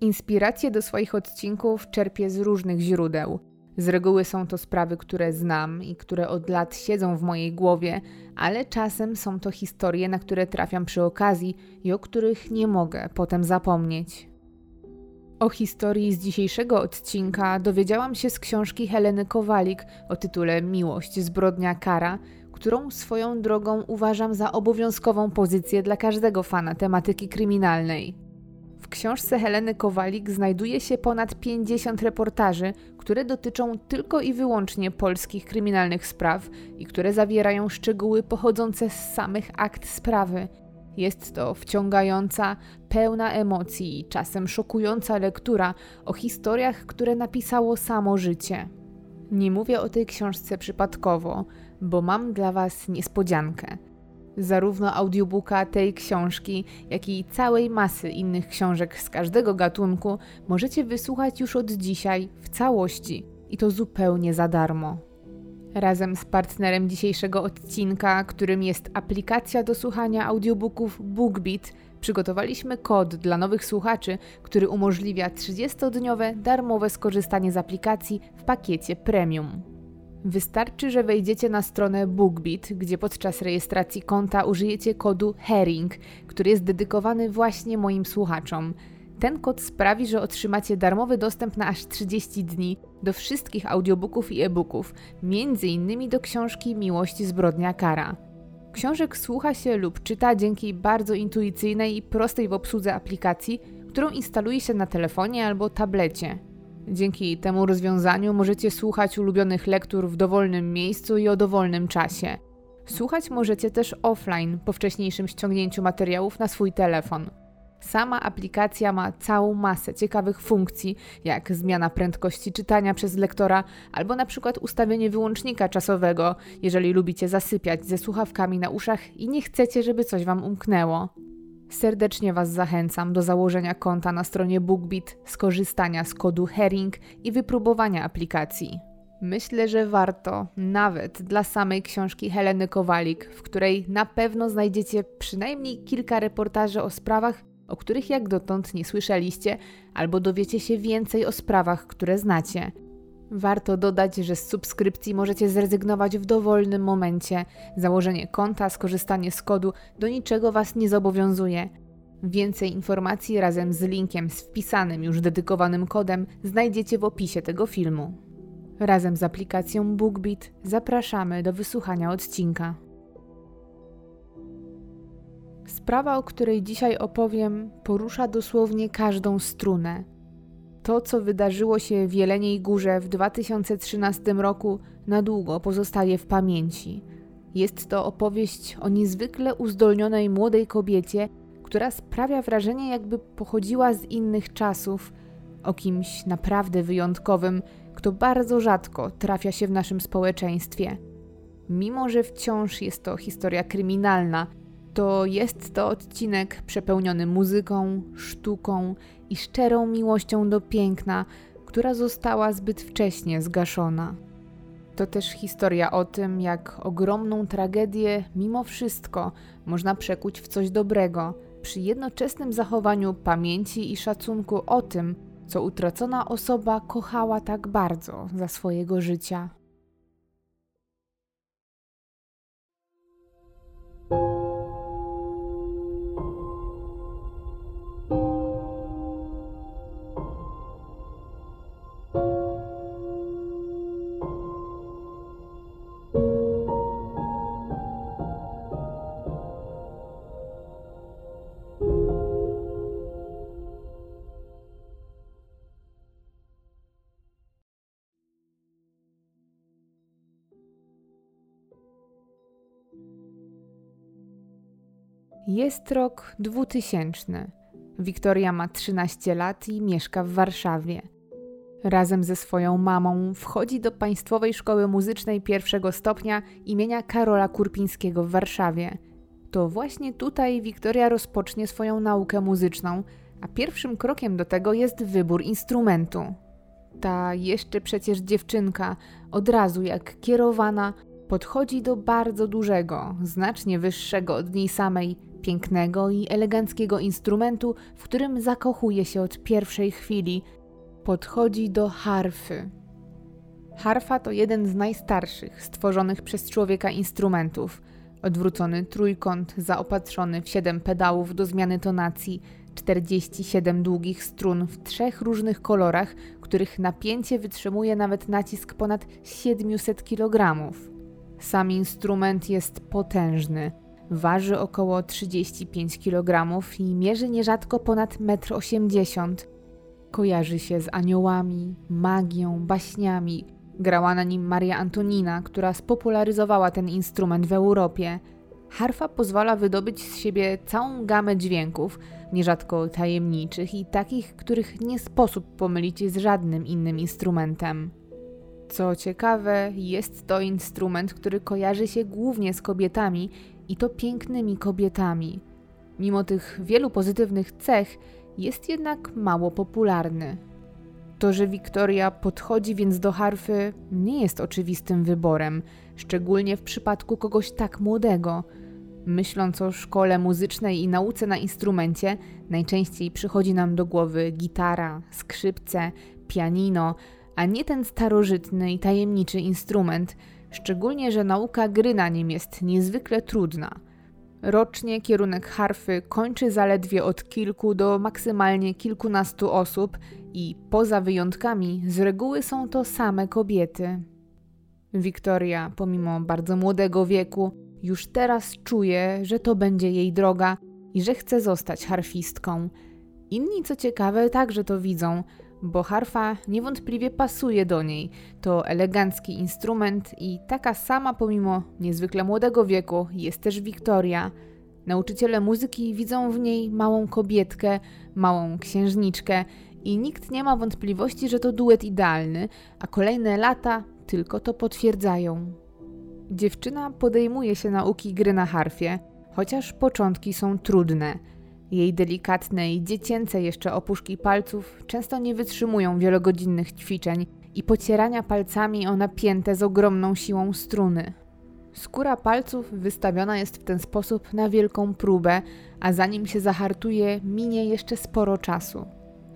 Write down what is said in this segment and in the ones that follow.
Inspiracje do swoich odcinków czerpię z różnych źródeł. Z reguły są to sprawy, które znam i które od lat siedzą w mojej głowie, ale czasem są to historie, na które trafiam przy okazji i o których nie mogę potem zapomnieć. O historii z dzisiejszego odcinka dowiedziałam się z książki Heleny Kowalik o tytule Miłość, zbrodnia, kara, którą swoją drogą uważam za obowiązkową pozycję dla każdego fana tematyki kryminalnej. W książce Heleny Kowalik znajduje się ponad 50 reportaży, które dotyczą tylko i wyłącznie polskich kryminalnych spraw i które zawierają szczegóły pochodzące z samych akt sprawy. Jest to wciągająca, pełna emocji i czasem szokująca lektura o historiach, które napisało samo życie. Nie mówię o tej książce przypadkowo, bo mam dla Was niespodziankę. Zarówno audiobooka tej książki, jak i całej masy innych książek z każdego gatunku możecie wysłuchać już od dzisiaj w całości i to zupełnie za darmo. Razem z partnerem dzisiejszego odcinka, którym jest aplikacja do słuchania audiobooków BookBeat, przygotowaliśmy kod dla nowych słuchaczy, który umożliwia 30-dniowe darmowe skorzystanie z aplikacji w pakiecie premium. Wystarczy, że wejdziecie na stronę BookBeat, gdzie podczas rejestracji konta użyjecie kodu HERING, który jest dedykowany właśnie moim słuchaczom. Ten kod sprawi, że otrzymacie darmowy dostęp na aż 30 dni do wszystkich audiobooków i e-booków, innymi do książki Miłość, zbrodnia, kara. Książek słucha się lub czyta dzięki bardzo intuicyjnej i prostej w obsłudze aplikacji, którą instaluje się na telefonie albo tablecie. Dzięki temu rozwiązaniu możecie słuchać ulubionych lektur w dowolnym miejscu i o dowolnym czasie. Słuchać możecie też offline po wcześniejszym ściągnięciu materiałów na swój telefon. Sama aplikacja ma całą masę ciekawych funkcji, jak zmiana prędkości czytania przez lektora, albo na przykład ustawienie wyłącznika czasowego, jeżeli lubicie zasypiać ze słuchawkami na uszach i nie chcecie, żeby coś Wam umknęło. Serdecznie Was zachęcam do założenia konta na stronie BookBeat, skorzystania z kodu Herring i wypróbowania aplikacji. Myślę, że warto, nawet dla samej książki Heleny Kowalik, w której na pewno znajdziecie przynajmniej kilka reportaży o sprawach, o których jak dotąd nie słyszeliście, albo dowiecie się więcej o sprawach, które znacie. Warto dodać, że z subskrypcji możecie zrezygnować w dowolnym momencie. Założenie konta, skorzystanie z kodu do niczego Was nie zobowiązuje. Więcej informacji razem z linkiem z wpisanym już dedykowanym kodem znajdziecie w opisie tego filmu. Razem z aplikacją BookBeat zapraszamy do wysłuchania odcinka. Sprawa, o której dzisiaj opowiem, porusza dosłownie każdą strunę. To, co wydarzyło się w Jeleniej Górze w 2013 roku, na długo pozostaje w pamięci. Jest to opowieść o niezwykle uzdolnionej młodej kobiecie, która sprawia wrażenie, jakby pochodziła z innych czasów, o kimś naprawdę wyjątkowym, kto bardzo rzadko trafia się w naszym społeczeństwie. Mimo, że wciąż jest to historia kryminalna, to jest to odcinek przepełniony muzyką, sztuką i szczerą miłością do piękna, która została zbyt wcześnie zgaszona. To też historia o tym, jak ogromną tragedię mimo wszystko można przekuć w coś dobrego, przy jednoczesnym zachowaniu pamięci i szacunku o tym, co utracona osoba kochała tak bardzo za swojego życia. Jest rok 2000. Wiktoria ma 13 lat i mieszka w Warszawie. Razem ze swoją mamą wchodzi do Państwowej Szkoły Muzycznej pierwszego stopnia imienia Karola Kurpińskiego w Warszawie. To właśnie tutaj Wiktoria rozpocznie swoją naukę muzyczną, a pierwszym krokiem do tego jest wybór instrumentu. Ta jeszcze przecież dziewczynka od razu jak kierowana Podchodzi do bardzo dużego, znacznie wyższego od niej samej, pięknego i eleganckiego instrumentu, w którym zakochuje się od pierwszej chwili. Podchodzi do harfy. Harfa to jeden z najstarszych stworzonych przez człowieka instrumentów. Odwrócony trójkąt, zaopatrzony w siedem pedałów do zmiany tonacji, 47 długich strun w trzech różnych kolorach, których napięcie wytrzymuje nawet nacisk ponad 700 kg. Sam instrument jest potężny. Waży około 35 kg i mierzy nierzadko ponad 1,80 m. Kojarzy się z aniołami, magią, baśniami. Grała na nim Maria Antonina, która spopularyzowała ten instrument w Europie. Harfa pozwala wydobyć z siebie całą gamę dźwięków, nierzadko tajemniczych i takich, których nie sposób pomylić z żadnym innym instrumentem. Co ciekawe, jest to instrument, który kojarzy się głównie z kobietami i to pięknymi kobietami. Mimo tych wielu pozytywnych cech, jest jednak mało popularny. To, że Wiktoria podchodzi więc do harfy, nie jest oczywistym wyborem, szczególnie w przypadku kogoś tak młodego. Myśląc o szkole muzycznej i nauce na instrumencie, najczęściej przychodzi nam do głowy gitara, skrzypce, pianino, a nie ten starożytny i tajemniczy instrument, szczególnie że nauka gry na nim jest niezwykle trudna. Rocznie kierunek harfy kończy zaledwie od kilku do maksymalnie kilkunastu osób i poza wyjątkami z reguły są to same kobiety. Wiktoria, pomimo bardzo młodego wieku, już teraz czuje, że to będzie jej droga i że chce zostać harfistką. Inni, co ciekawe, także to widzą, bo harfa niewątpliwie pasuje do niej. To elegancki instrument i taka sama pomimo niezwykle młodego wieku jest też Wiktoria. Nauczyciele muzyki widzą w niej małą kobietkę, małą księżniczkę i nikt nie ma wątpliwości, że to duet idealny, a kolejne lata tylko to potwierdzają. Dziewczyna podejmuje się nauki gry na harfie, chociaż początki są trudne – jej delikatne i dziecięce jeszcze opuszki palców często nie wytrzymują wielogodzinnych ćwiczeń i pocierania palcami o napięte z ogromną siłą struny. Skóra palców wystawiona jest w ten sposób na wielką próbę, a zanim się zahartuje, minie jeszcze sporo czasu.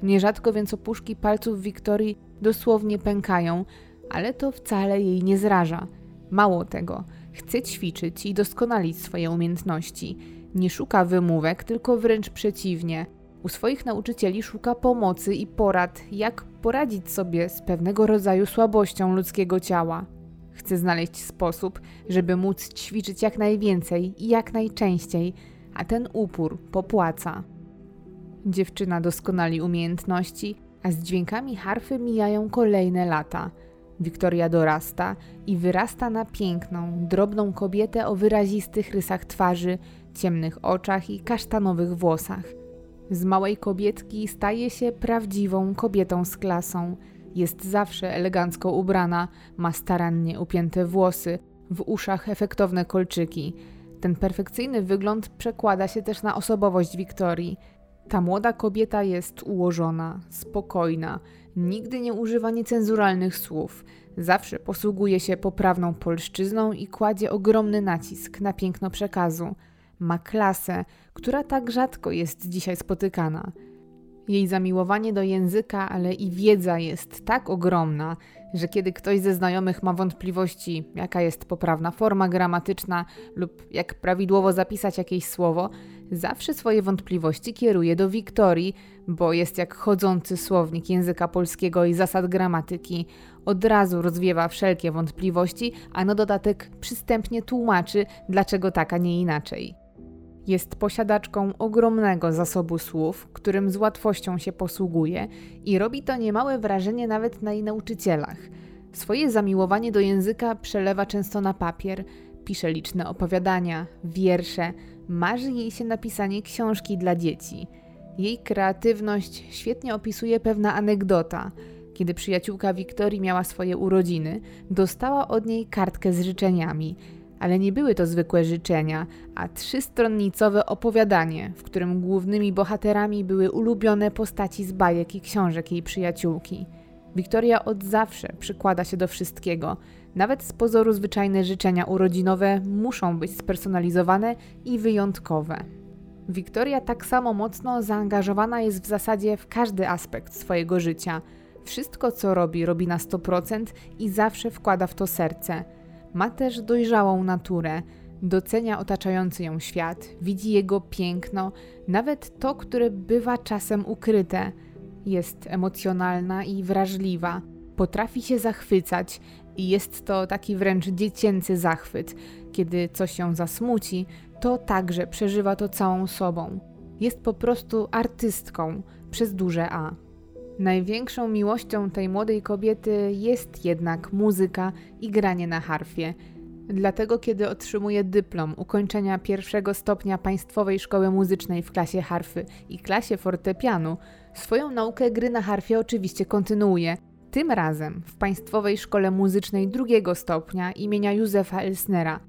Nierzadko więc opuszki palców Wiktorii dosłownie pękają, ale to wcale jej nie zraża. Mało tego, chce ćwiczyć i doskonalić swoje umiejętności nie szuka wymówek, tylko wręcz przeciwnie. U swoich nauczycieli szuka pomocy i porad, jak poradzić sobie z pewnego rodzaju słabością ludzkiego ciała. Chce znaleźć sposób, żeby móc ćwiczyć jak najwięcej i jak najczęściej, a ten upór popłaca. Dziewczyna doskonali umiejętności, a z dźwiękami harfy mijają kolejne lata. Wiktoria dorasta i wyrasta na piękną, drobną kobietę o wyrazistych rysach twarzy ciemnych oczach i kasztanowych włosach. Z małej kobietki staje się prawdziwą kobietą z klasą. Jest zawsze elegancko ubrana, ma starannie upięte włosy, w uszach efektowne kolczyki. Ten perfekcyjny wygląd przekłada się też na osobowość Wiktorii. Ta młoda kobieta jest ułożona, spokojna, nigdy nie używa niecenzuralnych słów, zawsze posługuje się poprawną polszczyzną i kładzie ogromny nacisk na piękno przekazu ma klasę, która tak rzadko jest dzisiaj spotykana. Jej zamiłowanie do języka, ale i wiedza jest tak ogromna, że kiedy ktoś ze znajomych ma wątpliwości, jaka jest poprawna forma gramatyczna lub jak prawidłowo zapisać jakieś słowo, zawsze swoje wątpliwości kieruje do Wiktorii, bo jest jak chodzący słownik języka polskiego i zasad gramatyki. Od razu rozwiewa wszelkie wątpliwości, a na dodatek przystępnie tłumaczy, dlaczego tak, a nie inaczej. Jest posiadaczką ogromnego zasobu słów, którym z łatwością się posługuje i robi to niemałe wrażenie nawet na jej nauczycielach. Swoje zamiłowanie do języka przelewa często na papier, pisze liczne opowiadania, wiersze, marzy jej się napisanie książki dla dzieci. Jej kreatywność świetnie opisuje pewna anegdota. Kiedy przyjaciółka Wiktorii miała swoje urodziny, dostała od niej kartkę z życzeniami – ale nie były to zwykłe życzenia, a trzystronnicowe opowiadanie, w którym głównymi bohaterami były ulubione postaci z bajek i książek jej przyjaciółki. Wiktoria od zawsze przykłada się do wszystkiego. Nawet z pozoru zwyczajne życzenia urodzinowe muszą być spersonalizowane i wyjątkowe. Wiktoria tak samo mocno zaangażowana jest w zasadzie w każdy aspekt swojego życia. Wszystko, co robi, robi na 100% i zawsze wkłada w to serce. Ma też dojrzałą naturę, docenia otaczający ją świat, widzi jego piękno, nawet to, które bywa czasem ukryte. Jest emocjonalna i wrażliwa, potrafi się zachwycać i jest to taki wręcz dziecięcy zachwyt. Kiedy coś ją zasmuci, to także przeżywa to całą sobą. Jest po prostu artystką przez duże A. Największą miłością tej młodej kobiety jest jednak muzyka i granie na harfie. Dlatego, kiedy otrzymuje dyplom ukończenia pierwszego stopnia Państwowej Szkoły Muzycznej w klasie harfy i klasie fortepianu, swoją naukę gry na harfie oczywiście kontynuuje. Tym razem w Państwowej Szkole Muzycznej drugiego stopnia imienia Józefa Elsnera.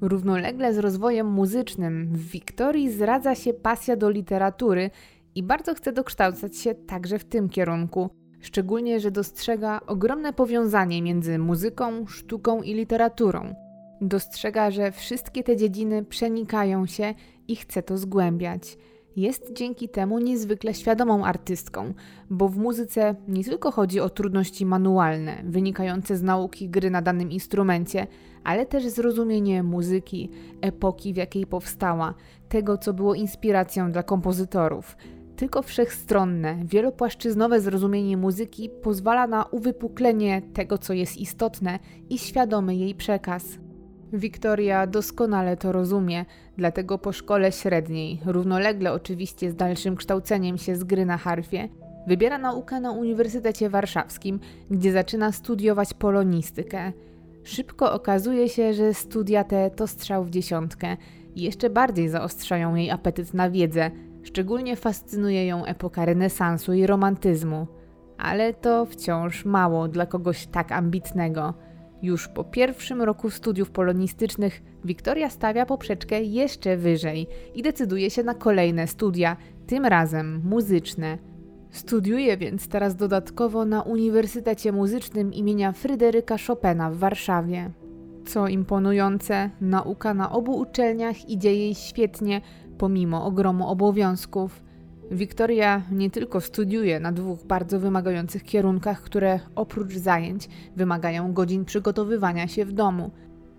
Równolegle z rozwojem muzycznym w Wiktorii zradza się pasja do literatury i bardzo chce dokształcać się także w tym kierunku. Szczególnie, że dostrzega ogromne powiązanie między muzyką, sztuką i literaturą. Dostrzega, że wszystkie te dziedziny przenikają się i chce to zgłębiać. Jest dzięki temu niezwykle świadomą artystką, bo w muzyce nie tylko chodzi o trudności manualne, wynikające z nauki gry na danym instrumencie, ale też zrozumienie muzyki, epoki, w jakiej powstała, tego, co było inspiracją dla kompozytorów. Tylko wszechstronne, wielopłaszczyznowe zrozumienie muzyki pozwala na uwypuklenie tego, co jest istotne i świadomy jej przekaz. Wiktoria doskonale to rozumie, dlatego po szkole średniej, równolegle oczywiście z dalszym kształceniem się z gry na harfie, wybiera naukę na Uniwersytecie Warszawskim, gdzie zaczyna studiować polonistykę. Szybko okazuje się, że studia te to strzał w dziesiątkę i jeszcze bardziej zaostrzają jej apetyt na wiedzę. Szczególnie fascynuje ją epoka renesansu i romantyzmu. Ale to wciąż mało dla kogoś tak ambitnego. Już po pierwszym roku studiów polonistycznych Wiktoria stawia poprzeczkę jeszcze wyżej i decyduje się na kolejne studia, tym razem muzyczne. Studiuje więc teraz dodatkowo na Uniwersytecie Muzycznym imienia Fryderyka Chopina w Warszawie. Co imponujące, nauka na obu uczelniach idzie jej świetnie, pomimo ogromu obowiązków. Wiktoria nie tylko studiuje na dwóch bardzo wymagających kierunkach, które oprócz zajęć wymagają godzin przygotowywania się w domu.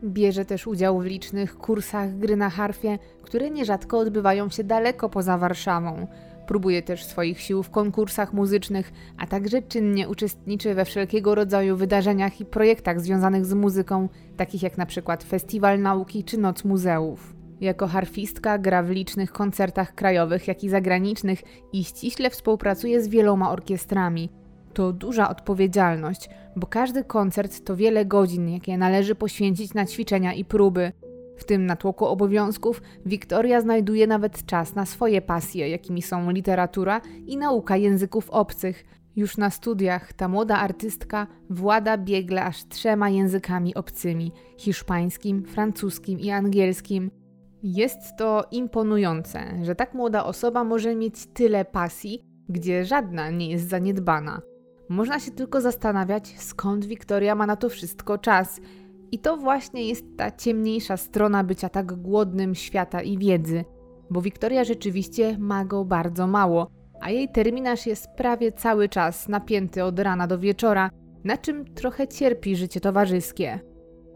Bierze też udział w licznych kursach gry na harfie, które nierzadko odbywają się daleko poza Warszawą. Próbuje też swoich sił w konkursach muzycznych, a także czynnie uczestniczy we wszelkiego rodzaju wydarzeniach i projektach związanych z muzyką, takich jak na przykład Festiwal Nauki czy Noc Muzeów. Jako harfistka gra w licznych koncertach krajowych, jak i zagranicznych i ściśle współpracuje z wieloma orkiestrami. To duża odpowiedzialność, bo każdy koncert to wiele godzin, jakie należy poświęcić na ćwiczenia i próby. W tym natłoku obowiązków Wiktoria znajduje nawet czas na swoje pasje, jakimi są literatura i nauka języków obcych. Już na studiach ta młoda artystka włada biegle aż trzema językami obcymi: hiszpańskim, francuskim i angielskim. Jest to imponujące, że tak młoda osoba może mieć tyle pasji, gdzie żadna nie jest zaniedbana. Można się tylko zastanawiać, skąd Wiktoria ma na to wszystko czas. I to właśnie jest ta ciemniejsza strona bycia tak głodnym świata i wiedzy, bo Wiktoria rzeczywiście ma go bardzo mało, a jej terminarz jest prawie cały czas napięty od rana do wieczora, na czym trochę cierpi życie towarzyskie.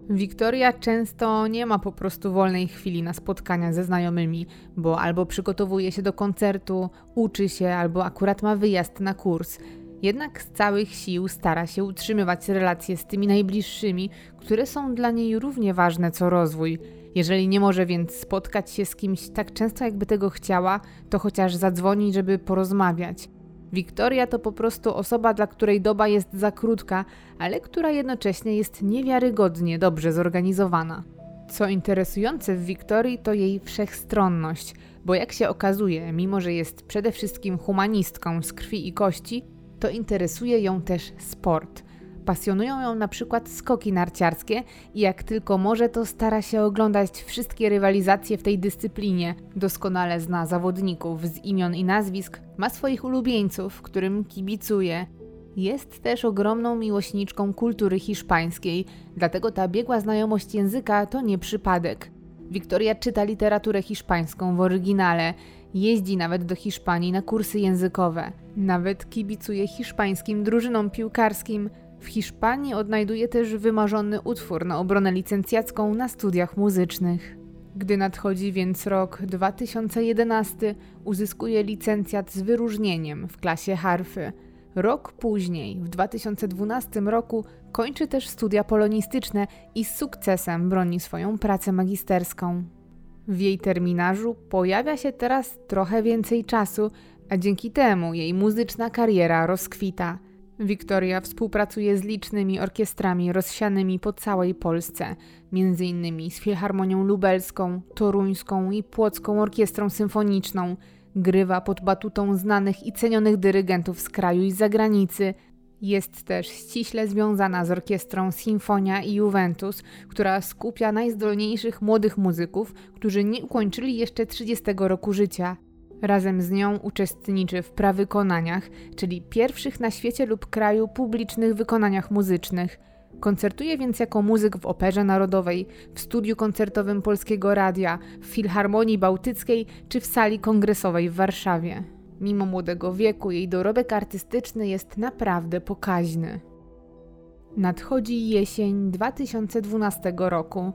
Wiktoria często nie ma po prostu wolnej chwili na spotkania ze znajomymi, bo albo przygotowuje się do koncertu, uczy się, albo akurat ma wyjazd na kurs. Jednak z całych sił stara się utrzymywać relacje z tymi najbliższymi, które są dla niej równie ważne co rozwój. Jeżeli nie może więc spotkać się z kimś tak często, jakby tego chciała, to chociaż zadzwoni, żeby porozmawiać. Wiktoria to po prostu osoba, dla której doba jest za krótka, ale która jednocześnie jest niewiarygodnie dobrze zorganizowana. Co interesujące w Wiktorii to jej wszechstronność, bo jak się okazuje, mimo że jest przede wszystkim humanistką z krwi i kości, to interesuje ją też sport. Pasjonują ją na przykład skoki narciarskie i jak tylko może, to stara się oglądać wszystkie rywalizacje w tej dyscyplinie. Doskonale zna zawodników z imion i nazwisk, ma swoich ulubieńców, którym kibicuje. Jest też ogromną miłośniczką kultury hiszpańskiej, dlatego ta biegła znajomość języka to nie przypadek. Wiktoria czyta literaturę hiszpańską w oryginale, jeździ nawet do Hiszpanii na kursy językowe, nawet kibicuje hiszpańskim drużynom piłkarskim. W Hiszpanii odnajduje też wymarzony utwór na obronę licencjacką na studiach muzycznych. Gdy nadchodzi więc rok 2011, uzyskuje licencjat z wyróżnieniem w klasie harfy. Rok później, w 2012 roku, kończy też studia polonistyczne i z sukcesem broni swoją pracę magisterską. W jej terminarzu pojawia się teraz trochę więcej czasu, a dzięki temu jej muzyczna kariera rozkwita. Wiktoria współpracuje z licznymi orkiestrami rozsianymi po całej Polsce, m.in. z Filharmonią Lubelską, Toruńską i Płocką Orkiestrą Symfoniczną. Grywa pod batutą znanych i cenionych dyrygentów z kraju i zagranicy. Jest też ściśle związana z orkiestrą Sinfonia i Juventus, która skupia najzdolniejszych młodych muzyków, którzy nie ukończyli jeszcze 30 roku życia. Razem z nią uczestniczy w prawykonaniach, czyli pierwszych na świecie lub kraju publicznych wykonaniach muzycznych. Koncertuje więc jako muzyk w Operze Narodowej, w studiu koncertowym Polskiego Radia, w Filharmonii Bałtyckiej czy w sali kongresowej w Warszawie. Mimo młodego wieku, jej dorobek artystyczny jest naprawdę pokaźny. Nadchodzi jesień 2012 roku.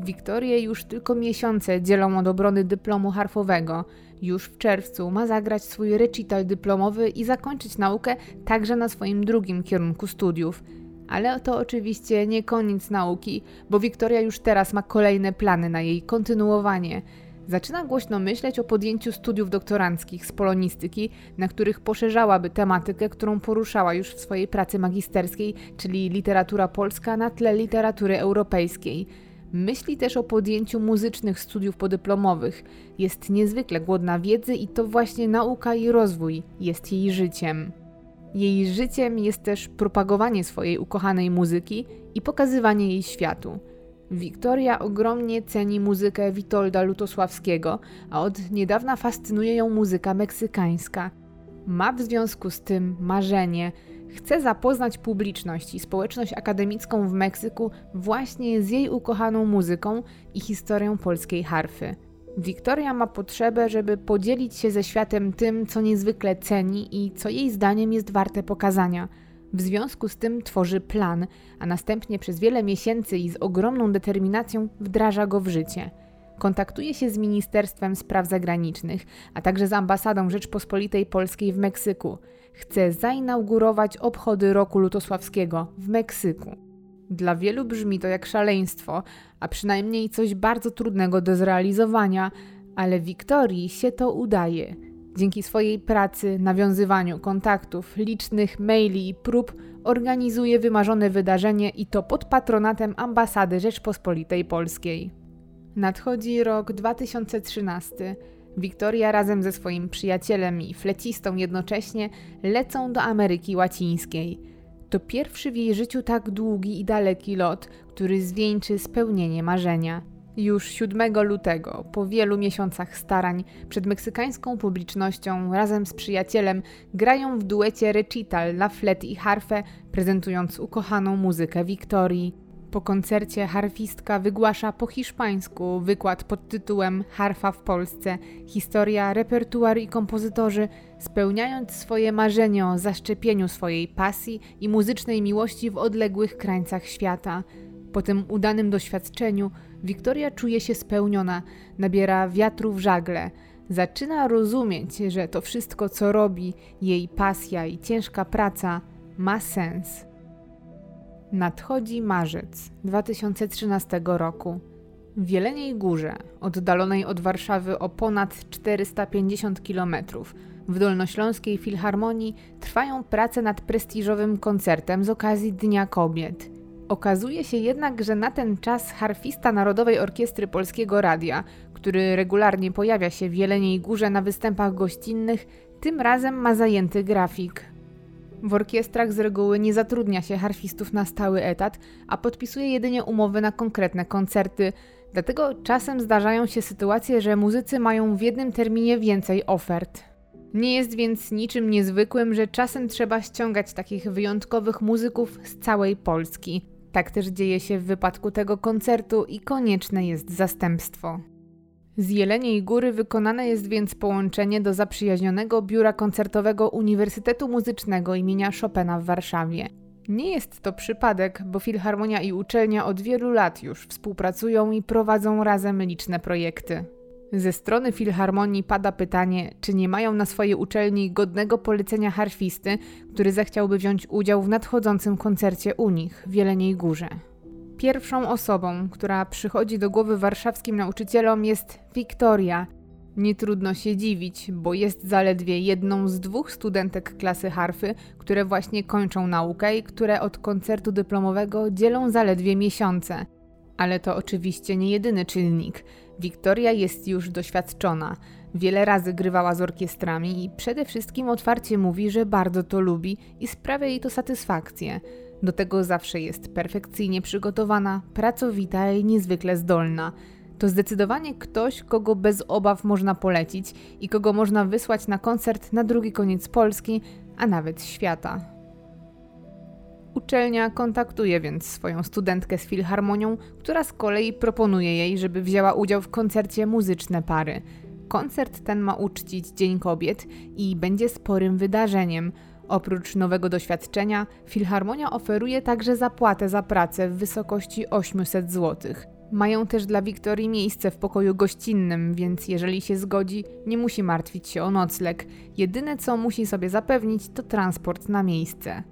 Wiktorię już tylko miesiące dzielą od obrony dyplomu harfowego. Już w czerwcu ma zagrać swój recital dyplomowy i zakończyć naukę także na swoim drugim kierunku studiów. Ale to oczywiście nie koniec nauki, bo Wiktoria już teraz ma kolejne plany na jej kontynuowanie. Zaczyna głośno myśleć o podjęciu studiów doktoranckich z polonistyki, na których poszerzałaby tematykę, którą poruszała już w swojej pracy magisterskiej, czyli literatura polska na tle literatury europejskiej. Myśli też o podjęciu muzycznych studiów podyplomowych. Jest niezwykle głodna wiedzy i to właśnie nauka i rozwój jest jej życiem. Jej życiem jest też propagowanie swojej ukochanej muzyki i pokazywanie jej światu. Wiktoria ogromnie ceni muzykę Witolda Lutosławskiego, a od niedawna fascynuje ją muzyka meksykańska. Ma w związku z tym marzenie, chce zapoznać publiczność i społeczność akademicką w Meksyku właśnie z jej ukochaną muzyką i historią polskiej harfy. Wiktoria ma potrzebę, żeby podzielić się ze światem tym, co niezwykle ceni i co jej zdaniem jest warte pokazania – w związku z tym tworzy plan, a następnie przez wiele miesięcy i z ogromną determinacją wdraża go w życie. Kontaktuje się z Ministerstwem Spraw Zagranicznych, a także z ambasadą Rzeczpospolitej Polskiej w Meksyku. Chce zainaugurować obchody roku lutosławskiego w Meksyku. Dla wielu brzmi to jak szaleństwo, a przynajmniej coś bardzo trudnego do zrealizowania, ale Wiktorii się to udaje. Dzięki swojej pracy, nawiązywaniu kontaktów, licznych maili i prób organizuje wymarzone wydarzenie i to pod patronatem Ambasady Rzeczpospolitej Polskiej. Nadchodzi rok 2013. Wiktoria razem ze swoim przyjacielem i flecistą jednocześnie lecą do Ameryki Łacińskiej. To pierwszy w jej życiu tak długi i daleki lot, który zwieńczy spełnienie marzenia. Już 7 lutego, po wielu miesiącach starań, przed meksykańską publicznością razem z przyjacielem grają w duecie recital na flet i harfę, prezentując ukochaną muzykę Wiktorii. Po koncercie harfistka wygłasza po hiszpańsku wykład pod tytułem Harfa w Polsce historia, repertuar i kompozytorzy, spełniając swoje marzenie o zaszczepieniu swojej pasji i muzycznej miłości w odległych krańcach świata. Po tym udanym doświadczeniu Wiktoria czuje się spełniona, nabiera wiatru w żagle. Zaczyna rozumieć, że to wszystko, co robi, jej pasja i ciężka praca, ma sens. Nadchodzi marzec 2013 roku. W Jeleniej Górze, oddalonej od Warszawy o ponad 450 km, w Dolnośląskiej Filharmonii trwają prace nad prestiżowym koncertem z okazji Dnia Kobiet – Okazuje się jednak, że na ten czas harfista Narodowej Orkiestry Polskiego Radia, który regularnie pojawia się w Jeleniej Górze na występach gościnnych, tym razem ma zajęty grafik. W orkiestrach z reguły nie zatrudnia się harfistów na stały etat, a podpisuje jedynie umowy na konkretne koncerty. Dlatego czasem zdarzają się sytuacje, że muzycy mają w jednym terminie więcej ofert. Nie jest więc niczym niezwykłym, że czasem trzeba ściągać takich wyjątkowych muzyków z całej Polski. Tak też dzieje się w wypadku tego koncertu i konieczne jest zastępstwo. Z Jeleniej Góry wykonane jest więc połączenie do zaprzyjaźnionego biura koncertowego Uniwersytetu Muzycznego imienia Chopina w Warszawie. Nie jest to przypadek, bo Filharmonia i uczelnia od wielu lat już współpracują i prowadzą razem liczne projekty. Ze strony Filharmonii pada pytanie, czy nie mają na swojej uczelni godnego polecenia harfisty, który zechciałby wziąć udział w nadchodzącym koncercie u nich w Jeleniej Górze. Pierwszą osobą, która przychodzi do głowy warszawskim nauczycielom jest Wiktoria. Nie trudno się dziwić, bo jest zaledwie jedną z dwóch studentek klasy harfy, które właśnie kończą naukę i które od koncertu dyplomowego dzielą zaledwie miesiące. Ale to oczywiście nie jedyny czynnik. Wiktoria jest już doświadczona. Wiele razy grywała z orkiestrami i przede wszystkim otwarcie mówi, że bardzo to lubi i sprawia jej to satysfakcję. Do tego zawsze jest perfekcyjnie przygotowana, pracowita i niezwykle zdolna. To zdecydowanie ktoś, kogo bez obaw można polecić i kogo można wysłać na koncert na drugi koniec Polski, a nawet świata. Uczelnia kontaktuje więc swoją studentkę z filharmonią, która z kolei proponuje jej, żeby wzięła udział w koncercie Muzyczne Pary. Koncert ten ma uczcić Dzień Kobiet i będzie sporym wydarzeniem. Oprócz nowego doświadczenia, Filharmonia oferuje także zapłatę za pracę w wysokości 800 zł. Mają też dla Wiktorii miejsce w pokoju gościnnym, więc jeżeli się zgodzi, nie musi martwić się o nocleg. Jedyne co musi sobie zapewnić to transport na miejsce.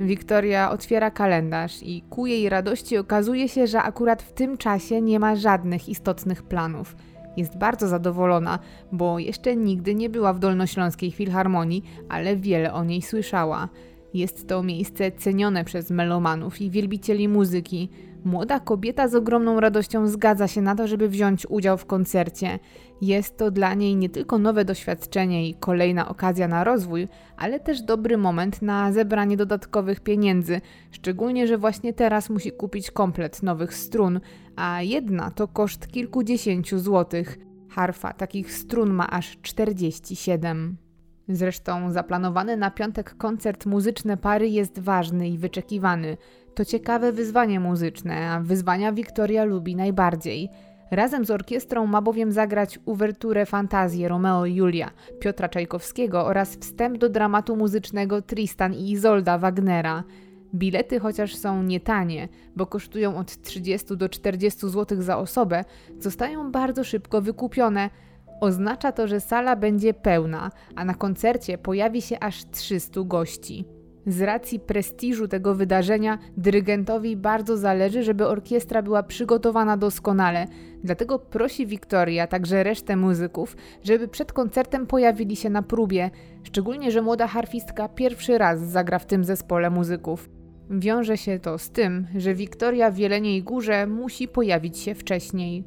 Wiktoria otwiera kalendarz i ku jej radości okazuje się, że akurat w tym czasie nie ma żadnych istotnych planów. Jest bardzo zadowolona, bo jeszcze nigdy nie była w Dolnośląskiej Filharmonii, ale wiele o niej słyszała. Jest to miejsce cenione przez melomanów i wielbicieli muzyki. Młoda kobieta z ogromną radością zgadza się na to, żeby wziąć udział w koncercie. Jest to dla niej nie tylko nowe doświadczenie i kolejna okazja na rozwój, ale też dobry moment na zebranie dodatkowych pieniędzy, szczególnie, że właśnie teraz musi kupić komplet nowych strun, a jedna to koszt kilkudziesięciu złotych. Harfa takich strun ma aż 47. Zresztą zaplanowany na piątek koncert Muzyczne Pary jest ważny i wyczekiwany. To ciekawe wyzwanie muzyczne, a wyzwania Wiktoria lubi najbardziej. Razem z orkiestrą ma bowiem zagrać uwerturę fantazję Romeo i Julia Piotra Czajkowskiego oraz wstęp do dramatu muzycznego Tristan i Izolda Wagnera. Bilety chociaż są nietanie, bo kosztują od 30 do 40 zł za osobę, zostają bardzo szybko wykupione. Oznacza to, że sala będzie pełna, a na koncercie pojawi się aż 300 gości. Z racji prestiżu tego wydarzenia, dyrygentowi bardzo zależy, żeby orkiestra była przygotowana doskonale. Dlatego prosi Wiktoria, także resztę muzyków, żeby przed koncertem pojawili się na próbie, szczególnie, że młoda harfistka pierwszy raz zagra w tym zespole muzyków. Wiąże się to z tym, że Wiktoria w Jeleniej Górze musi pojawić się wcześniej.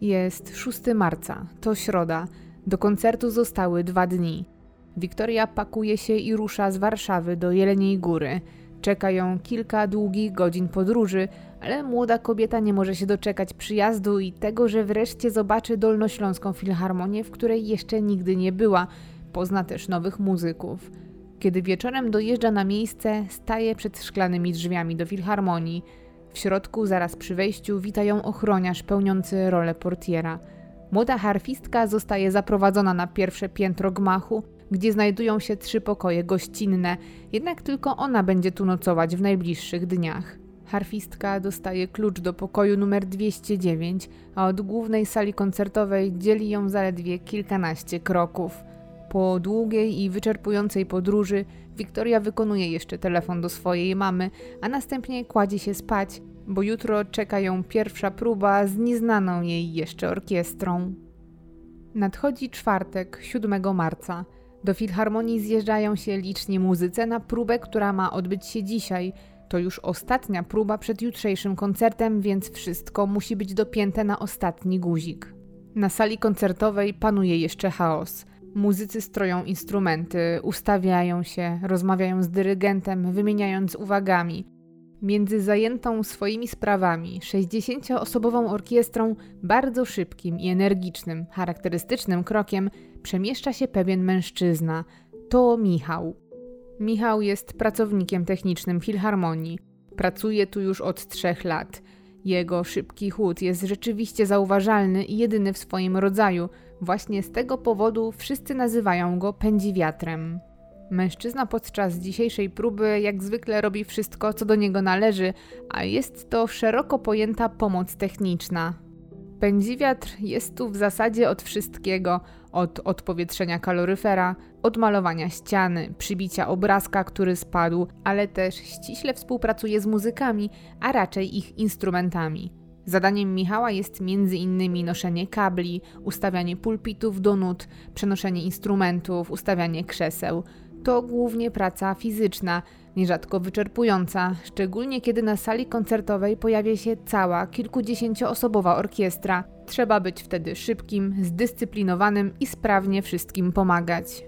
Jest 6 marca, to środa. Do koncertu zostały dwa dni. Wiktoria pakuje się i rusza z Warszawy do Jeleniej Góry. Czeka ją kilka długich godzin podróży, ale młoda kobieta nie może się doczekać przyjazdu i tego, że wreszcie zobaczy Dolnośląską Filharmonię, w której jeszcze nigdy nie była. Pozna też nowych muzyków. Kiedy wieczorem dojeżdża na miejsce, staje przed szklanymi drzwiami do filharmonii. W środku, zaraz przy wejściu, witają ochroniarz pełniący rolę portiera. Młoda harfistka zostaje zaprowadzona na pierwsze piętro gmachu, gdzie znajdują się trzy pokoje gościnne, jednak tylko ona będzie tu nocować w najbliższych dniach. Harfistka dostaje klucz do pokoju numer 209, a od głównej sali koncertowej dzieli ją zaledwie kilkanaście kroków. Po długiej i wyczerpującej podróży Wiktoria wykonuje jeszcze telefon do swojej mamy, a następnie kładzie się spać, bo jutro czeka ją pierwsza próba z nieznaną jej jeszcze orkiestrą. Nadchodzi czwartek, 7 marca. Do filharmonii zjeżdżają się liczni muzycy na próbę, która ma odbyć się dzisiaj. To już ostatnia próba przed jutrzejszym koncertem, więc wszystko musi być dopięte na ostatni guzik. Na sali koncertowej panuje jeszcze chaos. Muzycy stroją instrumenty, ustawiają się, rozmawiają z dyrygentem, wymieniając uwagami. Między zajętą swoimi sprawami 60-osobową orkiestrą, bardzo szybkim i energicznym, charakterystycznym krokiem przemieszcza się pewien mężczyzna. To Michał. Michał jest pracownikiem technicznym Filharmonii. Pracuje tu już od trzech lat. Jego szybki chód jest rzeczywiście zauważalny i jedyny w swoim rodzaju. Właśnie z tego powodu wszyscy nazywają go pędziwiatrem. Mężczyzna podczas dzisiejszej próby jak zwykle robi wszystko, co do niego należy, a jest to szeroko pojęta pomoc techniczna. Pędziwiatr jest tu w zasadzie od wszystkiego, od odpowietrzenia kaloryfera, od malowania ściany, przybicia obrazka, który spadł, ale też ściśle współpracuje z muzykami, a raczej ich instrumentami. Zadaniem Michała jest m.in. noszenie kabli, ustawianie pulpitów do nut, przenoszenie instrumentów, ustawianie krzeseł. To głównie praca fizyczna, nierzadko wyczerpująca, szczególnie kiedy na sali koncertowej pojawia się cała kilkudziesięcioosobowa orkiestra. Trzeba być wtedy szybkim, zdyscyplinowanym i sprawnie wszystkim pomagać.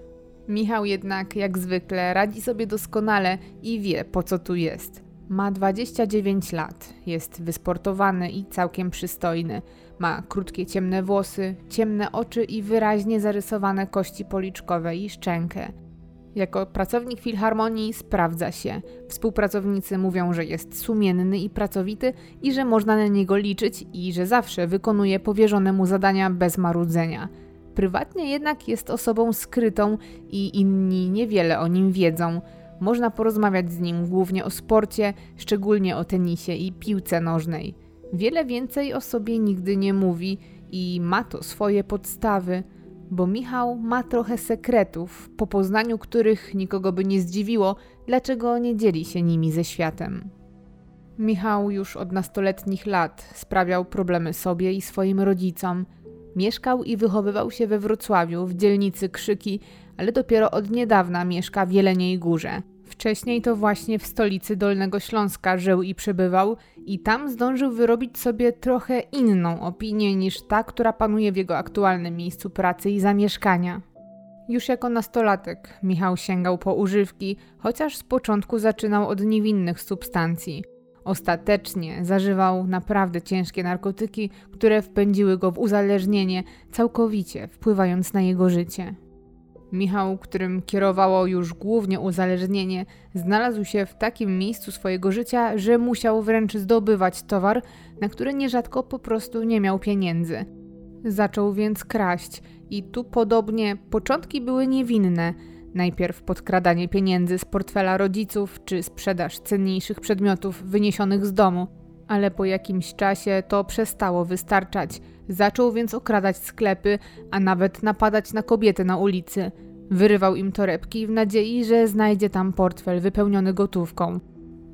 Michał jednak, jak zwykle, radzi sobie doskonale i wie, po co tu jest. Ma 29 lat, jest wysportowany i całkiem przystojny. Ma krótkie ciemne włosy, ciemne oczy i wyraźnie zarysowane kości policzkowe i szczękę. Jako pracownik filharmonii sprawdza się. Współpracownicy mówią, że jest sumienny i pracowity i że można na niego liczyć i że zawsze wykonuje powierzone mu zadania bez marudzenia. Prywatnie jednak jest osobą skrytą i inni niewiele o nim wiedzą. Można porozmawiać z nim głównie o sporcie, szczególnie o tenisie i piłce nożnej. Wiele więcej o sobie nigdy nie mówi i ma to swoje podstawy bo Michał ma trochę sekretów, po poznaniu których nikogo by nie zdziwiło, dlaczego nie dzieli się nimi ze światem. Michał już od nastoletnich lat sprawiał problemy sobie i swoim rodzicom. Mieszkał i wychowywał się we Wrocławiu, w dzielnicy Krzyki, ale dopiero od niedawna mieszka w Jeleniej Górze. Wcześniej to właśnie w stolicy Dolnego Śląska żył i przebywał, i tam zdążył wyrobić sobie trochę inną opinię niż ta, która panuje w jego aktualnym miejscu pracy i zamieszkania. Już jako nastolatek Michał sięgał po używki, chociaż z początku zaczynał od niewinnych substancji. Ostatecznie zażywał naprawdę ciężkie narkotyki, które wpędziły go w uzależnienie, całkowicie wpływając na jego życie. Michał, którym kierowało już głównie uzależnienie, znalazł się w takim miejscu swojego życia, że musiał wręcz zdobywać towar, na który nierzadko po prostu nie miał pieniędzy. Zaczął więc kraść i tu podobnie początki były niewinne. Najpierw podkradanie pieniędzy z portfela rodziców czy sprzedaż cenniejszych przedmiotów wyniesionych z domu, ale po jakimś czasie to przestało wystarczać – Zaczął więc okradać sklepy, a nawet napadać na kobiety na ulicy. Wyrywał im torebki w nadziei, że znajdzie tam portfel wypełniony gotówką.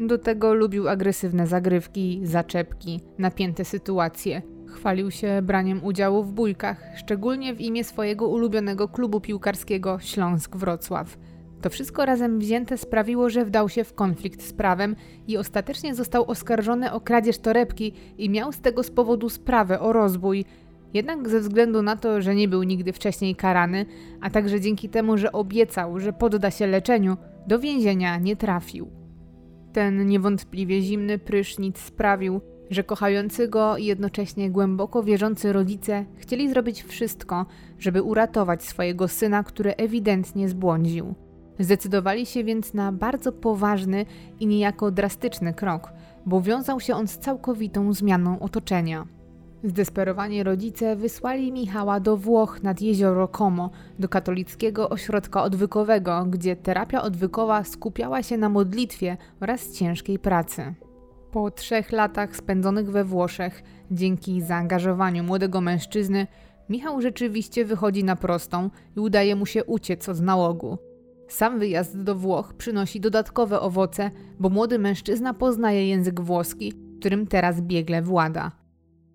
Do tego lubił agresywne zagrywki, zaczepki, napięte sytuacje. Chwalił się braniem udziału w bójkach, szczególnie w imię swojego ulubionego klubu piłkarskiego Śląsk Wrocław. To wszystko razem wzięte sprawiło, że wdał się w konflikt z prawem i ostatecznie został oskarżony o kradzież torebki i miał z tego z powodu sprawę o rozbój. Jednak ze względu na to, że nie był nigdy wcześniej karany, a także dzięki temu, że obiecał, że podda się leczeniu, do więzienia nie trafił. Ten niewątpliwie zimny prysznic sprawił, że kochający go i jednocześnie głęboko wierzący rodzice chcieli zrobić wszystko, żeby uratować swojego syna, który ewidentnie zbłądził. Zdecydowali się więc na bardzo poważny i niejako drastyczny krok, bo wiązał się on z całkowitą zmianą otoczenia. Zdesperowani rodzice wysłali Michała do Włoch nad jezioro Como, do katolickiego ośrodka odwykowego, gdzie terapia odwykowa skupiała się na modlitwie oraz ciężkiej pracy. Po trzech latach spędzonych we Włoszech, dzięki zaangażowaniu młodego mężczyzny, Michał rzeczywiście wychodzi na prostą i udaje mu się uciec od nałogu. Sam wyjazd do Włoch przynosi dodatkowe owoce, bo młody mężczyzna poznaje język włoski, którym teraz biegle włada.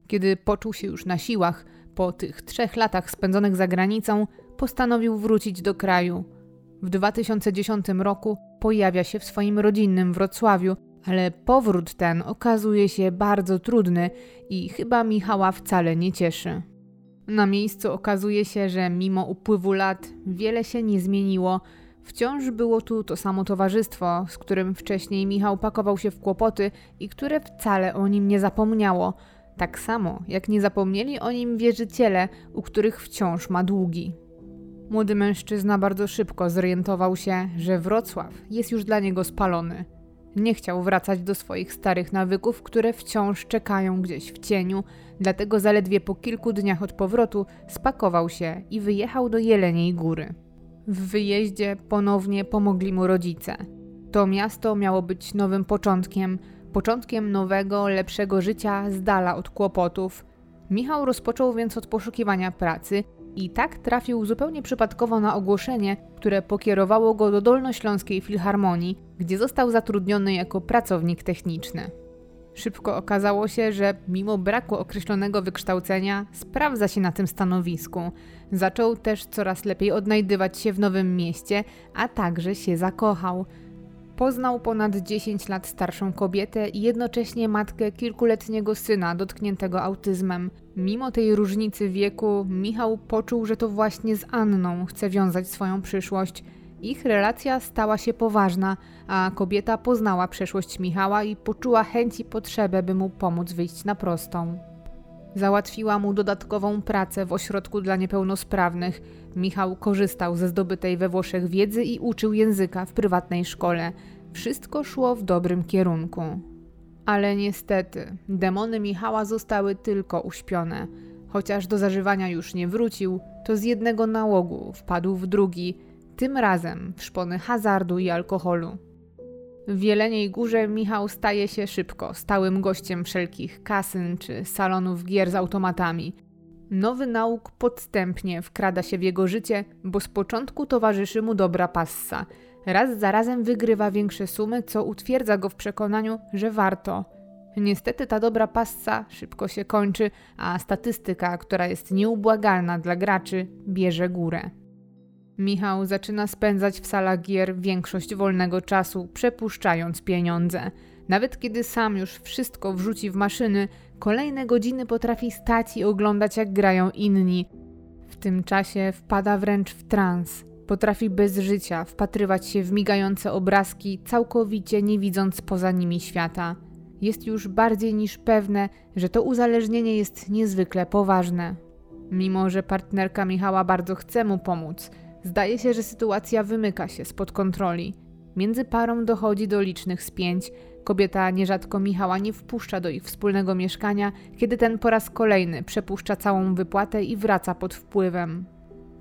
Kiedy poczuł się już na siłach, po tych trzech latach spędzonych za granicą, postanowił wrócić do kraju. W 2010 roku pojawia się w swoim rodzinnym Wrocławiu, ale powrót ten okazuje się bardzo trudny i chyba Michała wcale nie cieszy. Na miejscu okazuje się, że mimo upływu lat wiele się nie zmieniło Wciąż było tu to samo towarzystwo, z którym wcześniej Michał pakował się w kłopoty i które wcale o nim nie zapomniało. Tak samo jak nie zapomnieli o nim wierzyciele, u których wciąż ma długi. Młody mężczyzna bardzo szybko zorientował się, że Wrocław jest już dla niego spalony. Nie chciał wracać do swoich starych nawyków, które wciąż czekają gdzieś w cieniu, dlatego zaledwie po kilku dniach od powrotu spakował się i wyjechał do Jeleniej Góry. W wyjeździe ponownie pomogli mu rodzice. To miasto miało być nowym początkiem, początkiem nowego, lepszego życia z dala od kłopotów. Michał rozpoczął więc od poszukiwania pracy i tak trafił zupełnie przypadkowo na ogłoszenie, które pokierowało go do Dolnośląskiej Filharmonii, gdzie został zatrudniony jako pracownik techniczny. Szybko okazało się, że mimo braku określonego wykształcenia, sprawdza się na tym stanowisku. Zaczął też coraz lepiej odnajdywać się w nowym mieście, a także się zakochał. Poznał ponad 10 lat starszą kobietę i jednocześnie matkę kilkuletniego syna dotkniętego autyzmem. Mimo tej różnicy wieku, Michał poczuł, że to właśnie z Anną chce wiązać swoją przyszłość. Ich relacja stała się poważna, a kobieta poznała przeszłość Michała i poczuła chęć i potrzebę, by mu pomóc wyjść na prostą. Załatwiła mu dodatkową pracę w ośrodku dla niepełnosprawnych. Michał korzystał ze zdobytej we Włoszech wiedzy i uczył języka w prywatnej szkole. Wszystko szło w dobrym kierunku. Ale niestety, demony Michała zostały tylko uśpione. Chociaż do zażywania już nie wrócił, to z jednego nałogu wpadł w drugi, tym razem w szpony hazardu i alkoholu. W Jeleniej Górze Michał staje się szybko stałym gościem wszelkich kasyn czy salonów gier z automatami. Nowy nauk podstępnie wkrada się w jego życie, bo z początku towarzyszy mu dobra passa. Raz za razem wygrywa większe sumy, co utwierdza go w przekonaniu, że warto. Niestety ta dobra passa szybko się kończy, a statystyka, która jest nieubłagalna dla graczy, bierze górę. Michał zaczyna spędzać w salach gier większość wolnego czasu, przepuszczając pieniądze. Nawet kiedy sam już wszystko wrzuci w maszyny, kolejne godziny potrafi stać i oglądać, jak grają inni. W tym czasie wpada wręcz w trans. Potrafi bez życia wpatrywać się w migające obrazki, całkowicie nie widząc poza nimi świata. Jest już bardziej niż pewne, że to uzależnienie jest niezwykle poważne. Mimo, że partnerka Michała bardzo chce mu pomóc, Zdaje się, że sytuacja wymyka się spod kontroli. Między parą dochodzi do licznych spięć. Kobieta nierzadko Michała nie wpuszcza do ich wspólnego mieszkania, kiedy ten po raz kolejny przepuszcza całą wypłatę i wraca pod wpływem.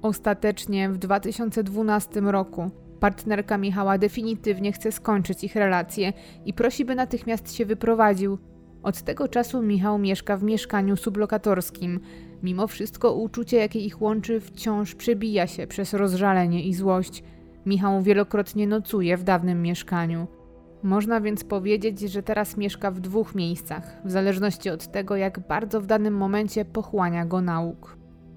Ostatecznie w 2012 roku partnerka Michała definitywnie chce skończyć ich relację i prosi, by natychmiast się wyprowadził. Od tego czasu Michał mieszka w mieszkaniu sublokatorskim. Mimo wszystko uczucie, jakie ich łączy, wciąż przebija się przez rozżalenie i złość. Michał wielokrotnie nocuje w dawnym mieszkaniu. Można więc powiedzieć, że teraz mieszka w dwóch miejscach, w zależności od tego, jak bardzo w danym momencie pochłania go nauk.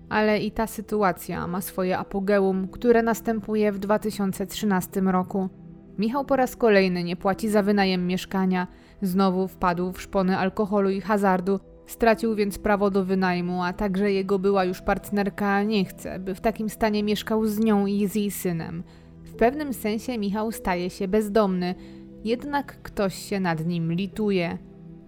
Ale i ta sytuacja ma swoje apogeum, które następuje w 2013 roku. Michał po raz kolejny nie płaci za wynajem mieszkania, znowu wpadł w szpony alkoholu i hazardu, stracił więc prawo do wynajmu, a także jego była już partnerka nie chce, by w takim stanie mieszkał z nią i z jej synem. W pewnym sensie Michał staje się bezdomny, jednak ktoś się nad nim lituje.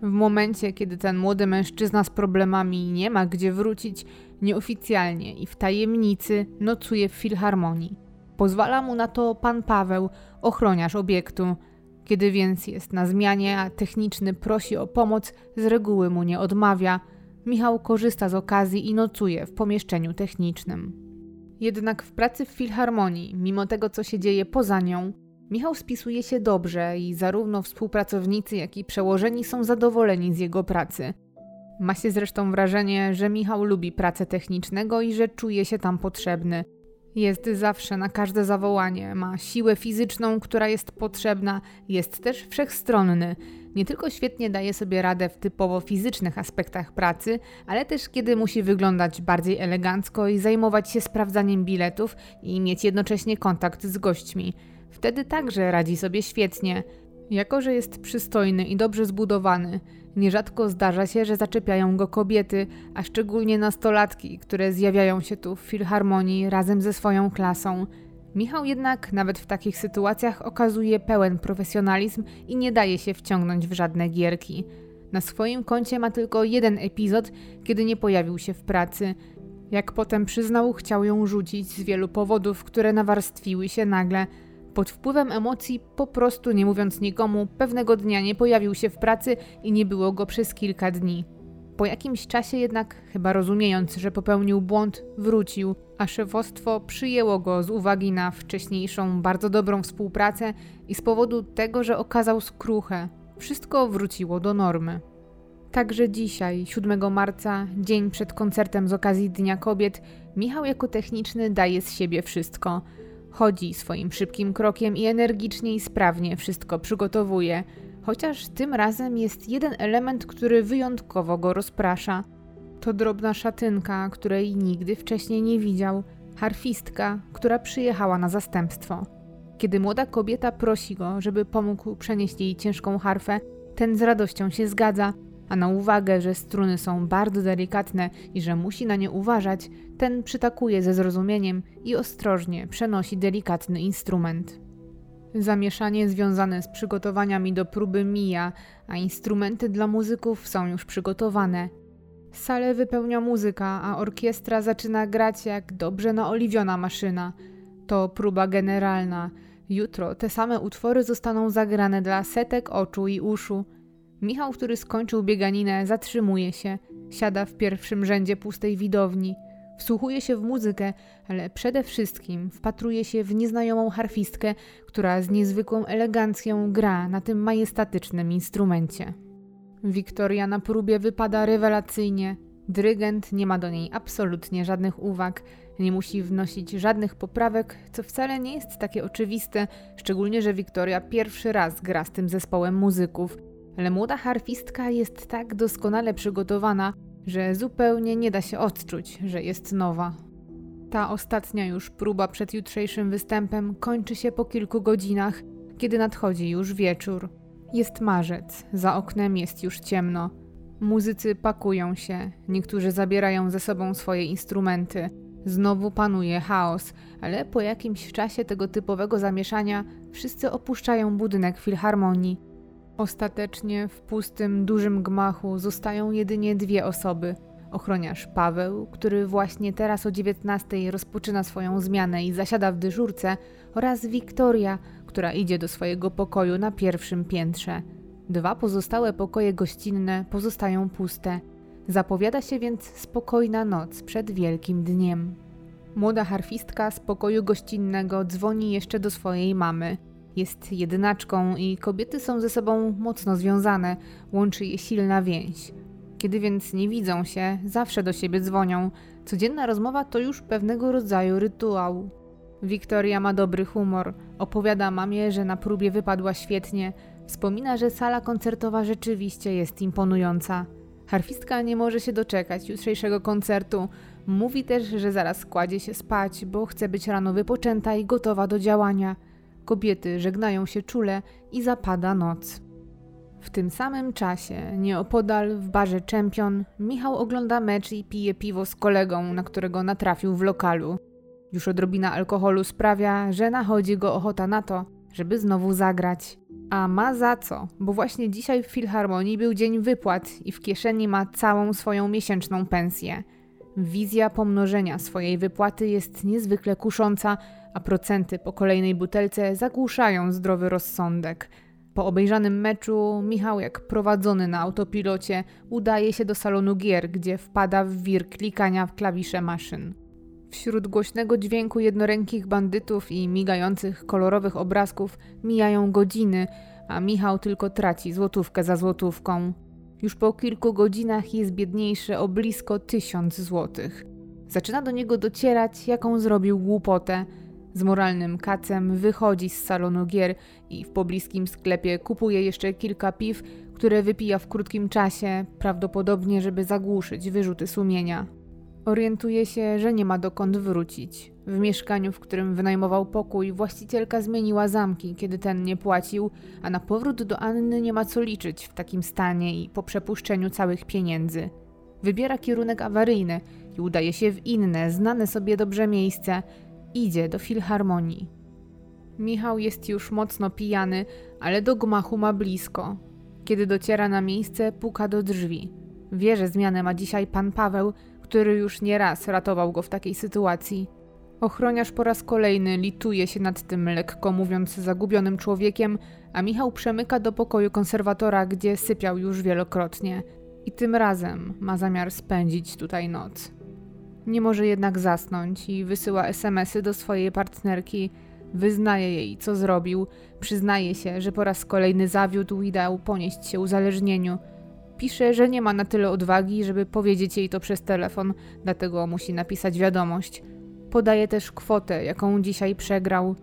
W momencie, kiedy ten młody mężczyzna z problemami nie ma gdzie wrócić, nieoficjalnie i w tajemnicy nocuje w filharmonii. Pozwala mu na to pan Paweł, ochroniarz obiektu. Kiedy więc jest na zmianie, a techniczny prosi o pomoc, z reguły mu nie odmawia. Michał korzysta z okazji i nocuje w pomieszczeniu technicznym. Jednak w pracy w filharmonii, mimo tego co się dzieje poza nią, Michał spisuje się dobrze i zarówno współpracownicy, jak i przełożeni są zadowoleni z jego pracy. Ma się zresztą wrażenie, że Michał lubi pracę technicznego i że czuje się tam potrzebny. Jest zawsze na każde zawołanie, ma siłę fizyczną, która jest potrzebna, jest też wszechstronny. Nie tylko świetnie daje sobie radę w typowo fizycznych aspektach pracy, ale też kiedy musi wyglądać bardziej elegancko i zajmować się sprawdzaniem biletów i mieć jednocześnie kontakt z gośćmi. Wtedy także radzi sobie świetnie. Jako, że jest przystojny i dobrze zbudowany, nierzadko zdarza się, że zaczepiają go kobiety, a szczególnie nastolatki, które zjawiają się tu w filharmonii razem ze swoją klasą. Michał jednak nawet w takich sytuacjach okazuje pełen profesjonalizm i nie daje się wciągnąć w żadne gierki. Na swoim koncie ma tylko jeden epizod, kiedy nie pojawił się w pracy. Jak potem przyznał, chciał ją rzucić z wielu powodów, które nawarstwiły się nagle. Pod wpływem emocji, po prostu nie mówiąc nikomu, pewnego dnia nie pojawił się w pracy i nie było go przez kilka dni. Po jakimś czasie jednak, chyba rozumiejąc, że popełnił błąd, wrócił, a szefostwo przyjęło go z uwagi na wcześniejszą bardzo dobrą współpracę i z powodu tego, że okazał skruchę. Wszystko wróciło do normy. Także dzisiaj, 7 marca, dzień przed koncertem z okazji Dnia Kobiet, Michał jako techniczny daje z siebie wszystko. Chodzi swoim szybkim krokiem i energicznie i sprawnie wszystko przygotowuje, chociaż tym razem jest jeden element, który wyjątkowo go rozprasza. To drobna szatynka, której nigdy wcześniej nie widział, harfistka, która przyjechała na zastępstwo. Kiedy młoda kobieta prosi go, żeby pomógł przenieść jej ciężką harfę, ten z radością się zgadza, a na uwagę, że struny są bardzo delikatne i że musi na nie uważać, ten przytakuje ze zrozumieniem i ostrożnie przenosi delikatny instrument. Zamieszanie związane z przygotowaniami do próby mija, a instrumenty dla muzyków są już przygotowane. Salę wypełnia muzyka, a orkiestra zaczyna grać jak dobrze naoliwiona maszyna. To próba generalna. Jutro te same utwory zostaną zagrane dla setek oczu i uszu. Michał, który skończył bieganinę, zatrzymuje się, siada w pierwszym rzędzie pustej widowni, wsłuchuje się w muzykę, ale przede wszystkim wpatruje się w nieznajomą harfistkę, która z niezwykłą elegancją gra na tym majestatycznym instrumencie. Wiktoria na próbie wypada rewelacyjnie. Dyrygent nie ma do niej absolutnie żadnych uwag, nie musi wnosić żadnych poprawek, co wcale nie jest takie oczywiste, szczególnie że Wiktoria pierwszy raz gra z tym zespołem muzyków. Ale młoda harfistka jest tak doskonale przygotowana, że zupełnie nie da się odczuć, że jest nowa. Ta ostatnia już próba przed jutrzejszym występem kończy się po kilku godzinach, kiedy nadchodzi już wieczór. Jest marzec, za oknem jest już ciemno. Muzycy pakują się, niektórzy zabierają ze sobą swoje instrumenty. Znowu panuje chaos, ale po jakimś czasie tego typowego zamieszania wszyscy opuszczają budynek filharmonii. Ostatecznie w pustym, dużym gmachu zostają jedynie dwie osoby. Ochroniarz Paweł, który właśnie teraz o 19 rozpoczyna swoją zmianę i zasiada w dyżurce, oraz Wiktoria, która idzie do swojego pokoju na pierwszym piętrze. Dwa pozostałe pokoje gościnne pozostają puste. Zapowiada się więc spokojna noc przed wielkim dniem. Młoda harfistka z pokoju gościnnego dzwoni jeszcze do swojej mamy. Jest jednaczką i kobiety są ze sobą mocno związane, łączy je silna więź. Kiedy więc nie widzą się, zawsze do siebie dzwonią. Codzienna rozmowa to już pewnego rodzaju rytuał. Wiktoria ma dobry humor, opowiada mamie, że na próbie wypadła świetnie, wspomina, że sala koncertowa rzeczywiście jest imponująca. Harfistka nie może się doczekać jutrzejszego koncertu. Mówi też, że zaraz kładzie się spać, bo chce być rano wypoczęta i gotowa do działania. Kobiety żegnają się czule i zapada noc. W tym samym czasie, nieopodal w barze Czempion, Michał ogląda mecz i pije piwo z kolegą, na którego natrafił w lokalu. Już odrobina alkoholu sprawia, że nachodzi go ochota na to, żeby znowu zagrać. A ma za co, bo właśnie dzisiaj w Filharmonii był dzień wypłat i w kieszeni ma całą swoją miesięczną pensję. Wizja pomnożenia swojej wypłaty jest niezwykle kusząca, a procenty po kolejnej butelce zagłuszają zdrowy rozsądek. Po obejrzanym meczu Michał, jak prowadzony na autopilocie, udaje się do salonu gier, gdzie wpada w wir klikania w klawisze maszyn. Wśród głośnego dźwięku jednorękich bandytów i migających kolorowych obrazków mijają godziny, a Michał tylko traci złotówkę za złotówką. Już po kilku godzinach jest biedniejszy o blisko tysiąc złotych. Zaczyna do niego docierać, jaką zrobił głupotę. Z moralnym kacem wychodzi z salonu gier i w pobliskim sklepie kupuje jeszcze kilka piw, które wypija w krótkim czasie, prawdopodobnie żeby zagłuszyć wyrzuty sumienia. Orientuje się, że nie ma dokąd wrócić. W mieszkaniu, w którym wynajmował pokój, właścicielka zmieniła zamki, kiedy ten nie płacił, a na powrót do Anny nie ma co liczyć w takim stanie i po przepuszczeniu całych pieniędzy. Wybiera kierunek awaryjny i udaje się w inne, znane sobie dobrze miejsce. Idzie do filharmonii. Michał jest już mocno pijany, ale do gmachu ma blisko. Kiedy dociera na miejsce, puka do drzwi. Wie, że zmianę ma dzisiaj pan Paweł, który już nieraz ratował go w takiej sytuacji. Ochroniarz po raz kolejny lituje się nad tym lekko mówiąc zagubionym człowiekiem, a Michał przemyka do pokoju konserwatora, gdzie sypiał już wielokrotnie. I tym razem ma zamiar spędzić tutaj noc. Nie może jednak zasnąć i wysyła SMSy do swojej partnerki. Wyznaje jej, co zrobił, przyznaje się, że po raz kolejny zawiódł i dał ponieść się uzależnieniu. Pisze, że nie ma na tyle odwagi, żeby powiedzieć jej to przez telefon, dlatego musi napisać wiadomość. Podaje też kwotę, jaką dzisiaj przegrał.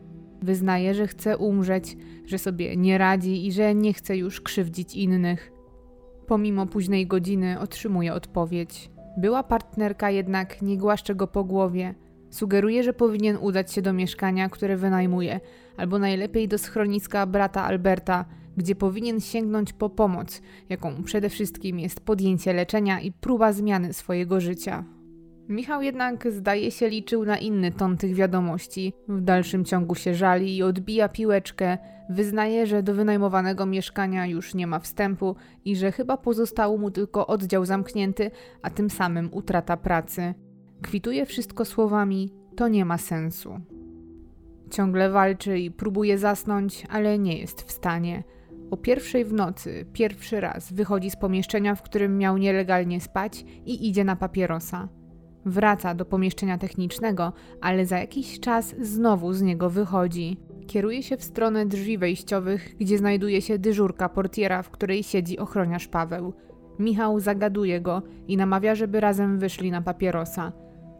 Wyznaje, że chce umrzeć, że sobie nie radzi i że nie chce już krzywdzić innych. Pomimo późnej godziny otrzymuje odpowiedź. Była partnerka jednak nie głaszcze go po głowie. Sugeruje, że powinien udać się do mieszkania, które wynajmuje, albo najlepiej do schroniska brata Alberta, gdzie powinien sięgnąć po pomoc, jaką przede wszystkim jest podjęcie leczenia i próba zmiany swojego życia. Michał jednak zdaje się liczył na inny ton tych wiadomości. W dalszym ciągu się żali i odbija piłeczkę. Wyznaje, że do wynajmowanego mieszkania już nie ma wstępu i że chyba pozostał mu tylko oddział zamknięty, a tym samym utrata pracy. Kwituje wszystko słowami: To nie ma sensu. Ciągle walczy i próbuje zasnąć, ale nie jest w stanie. O pierwszej w nocy, pierwszy raz wychodzi z pomieszczenia, w którym miał nielegalnie spać i idzie na papierosa. Wraca do pomieszczenia technicznego, ale za jakiś czas znowu z niego wychodzi. Kieruje się w stronę drzwi wejściowych, gdzie znajduje się dyżurka portiera, w której siedzi ochroniarz Paweł. Michał zagaduje go i namawia, żeby razem wyszli na papierosa.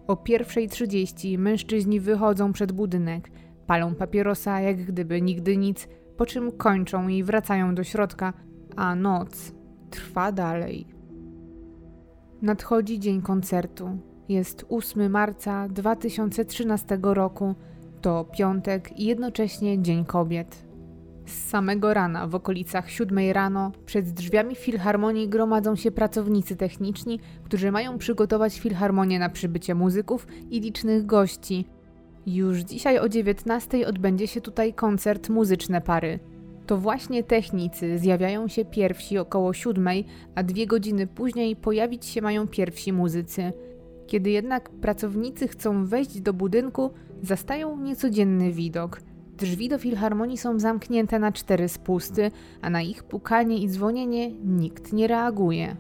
O pierwszej trzydzieści mężczyźni wychodzą przed budynek, palą papierosa jak gdyby nigdy nic, po czym kończą i wracają do środka, a noc trwa dalej. Nadchodzi dzień koncertu. Jest 8 marca 2013 roku. To piątek i jednocześnie Dzień Kobiet. Z samego rana, w okolicach 7 rano, przed drzwiami filharmonii gromadzą się pracownicy techniczni, którzy mają przygotować filharmonię na przybycie muzyków i licznych gości. Już dzisiaj o 19 odbędzie się tutaj koncert Muzyczne Pary. To właśnie technicy zjawiają się pierwsi około 7, a dwie godziny później pojawić się mają pierwsi muzycy. Kiedy jednak pracownicy chcą wejść do budynku, zastają niecodzienny widok. Drzwi do filharmonii są zamknięte na cztery spusty, a na ich pukanie i dzwonienie nikt nie reaguje.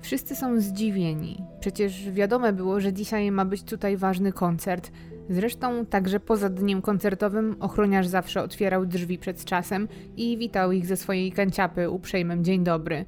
Wszyscy są zdziwieni. Przecież wiadome było, że dzisiaj ma być tutaj ważny koncert. Zresztą także poza dniem koncertowym ochroniarz zawsze otwierał drzwi przed czasem i witał ich ze swojej kanciapy uprzejmym dzień dobry.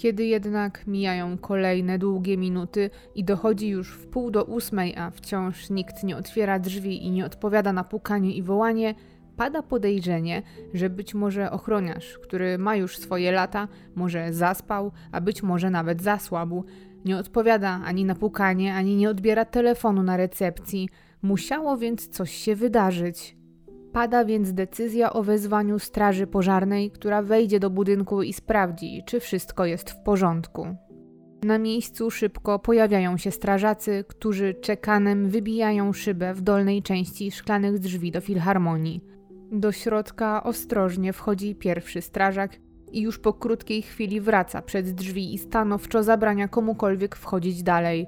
Kiedy jednak mijają kolejne długie minuty i dochodzi już w pół do ósmej, a wciąż nikt nie otwiera drzwi i nie odpowiada na pukanie i wołanie, pada podejrzenie, że być może ochroniarz, który ma już swoje lata, może zaspał, a być może nawet zasłabł. Nie odpowiada ani na pukanie, ani nie odbiera telefonu na recepcji. Musiało więc coś się wydarzyć. Pada więc decyzja o wezwaniu straży pożarnej, która wejdzie do budynku i sprawdzi, czy wszystko jest w porządku. Na miejscu szybko pojawiają się strażacy, którzy czekanem wybijają szybę w dolnej części szklanych drzwi do filharmonii. Do środka ostrożnie wchodzi pierwszy strażak i już po krótkiej chwili wraca przed drzwi i stanowczo zabrania komukolwiek wchodzić dalej.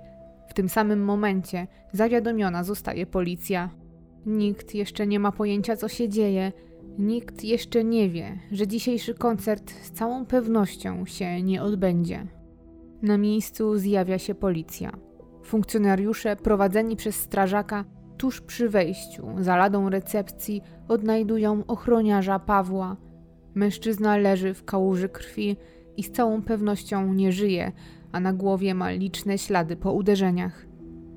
W tym samym momencie zawiadomiona zostaje policja. Nikt jeszcze nie ma pojęcia, co się dzieje. Nikt jeszcze nie wie, że dzisiejszy koncert z całą pewnością się nie odbędzie. Na miejscu zjawia się policja. Funkcjonariusze prowadzeni przez strażaka tuż przy wejściu, za ladą recepcji, odnajdują ochroniarza Pawła. Mężczyzna leży w kałuży krwi i z całą pewnością nie żyje, a na głowie ma liczne ślady po uderzeniach.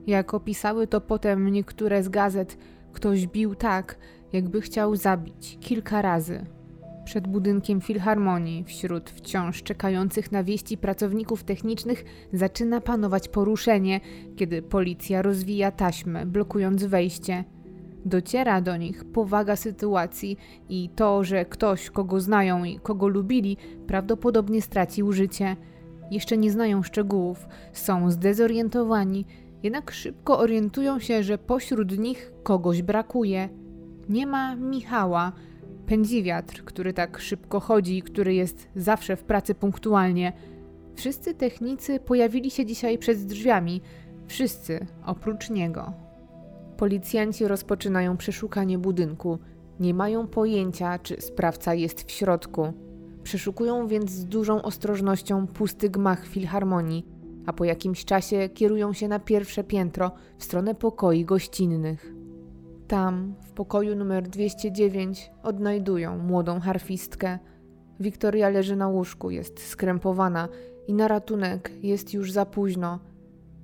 Jak opisały to potem niektóre z gazet, Ktoś bił tak, jakby chciał zabić, kilka razy. Przed budynkiem filharmonii, wśród wciąż czekających na wieści pracowników technicznych, zaczyna panować poruszenie, kiedy policja rozwija taśmę, blokując wejście. Dociera do nich powaga sytuacji i to, że ktoś, kogo znają i kogo lubili, prawdopodobnie stracił życie. Jeszcze nie znają szczegółów, są zdezorientowani Jednak szybko orientują się, że pośród nich kogoś brakuje. Nie ma Michała, pędziwiatr, który tak szybko chodzi i który jest zawsze w pracy punktualnie. Wszyscy technicy pojawili się dzisiaj przed drzwiami, wszyscy oprócz niego. Policjanci rozpoczynają przeszukanie budynku. Nie mają pojęcia, czy sprawca jest w środku. Przeszukują więc z dużą ostrożnością pusty gmach filharmonii, a po jakimś czasie kierują się na pierwsze piętro w stronę pokoi gościnnych. Tam, w pokoju numer 209, odnajdują młodą harfistkę. Wiktoria leży na łóżku, jest skrępowana i na ratunek jest już za późno.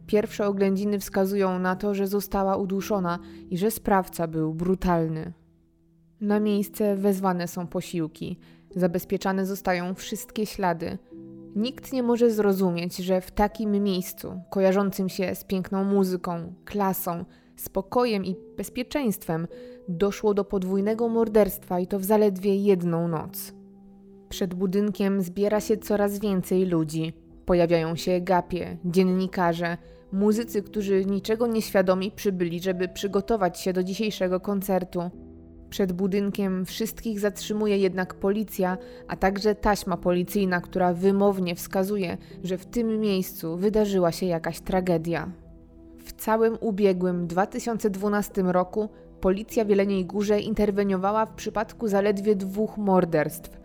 Pierwsze oględziny wskazują na to, że została uduszona i że sprawca był brutalny. Na miejsce wezwane są posiłki. Zabezpieczane zostają wszystkie ślady. Nikt nie może zrozumieć, że w takim miejscu, kojarzącym się z piękną muzyką, klasą, spokojem i bezpieczeństwem, doszło do podwójnego morderstwa i to w zaledwie jedną noc. Przed budynkiem zbiera się coraz więcej ludzi. Pojawiają się gapie, dziennikarze, muzycy, którzy niczego nieświadomi przybyli, żeby przygotować się do dzisiejszego koncertu. Przed budynkiem wszystkich zatrzymuje jednak policja, a także taśma policyjna, która wymownie wskazuje, że w tym miejscu wydarzyła się jakaś tragedia. W całym ubiegłym 2012 roku policja w Jeleniej Górze interweniowała w przypadku zaledwie dwóch morderstw.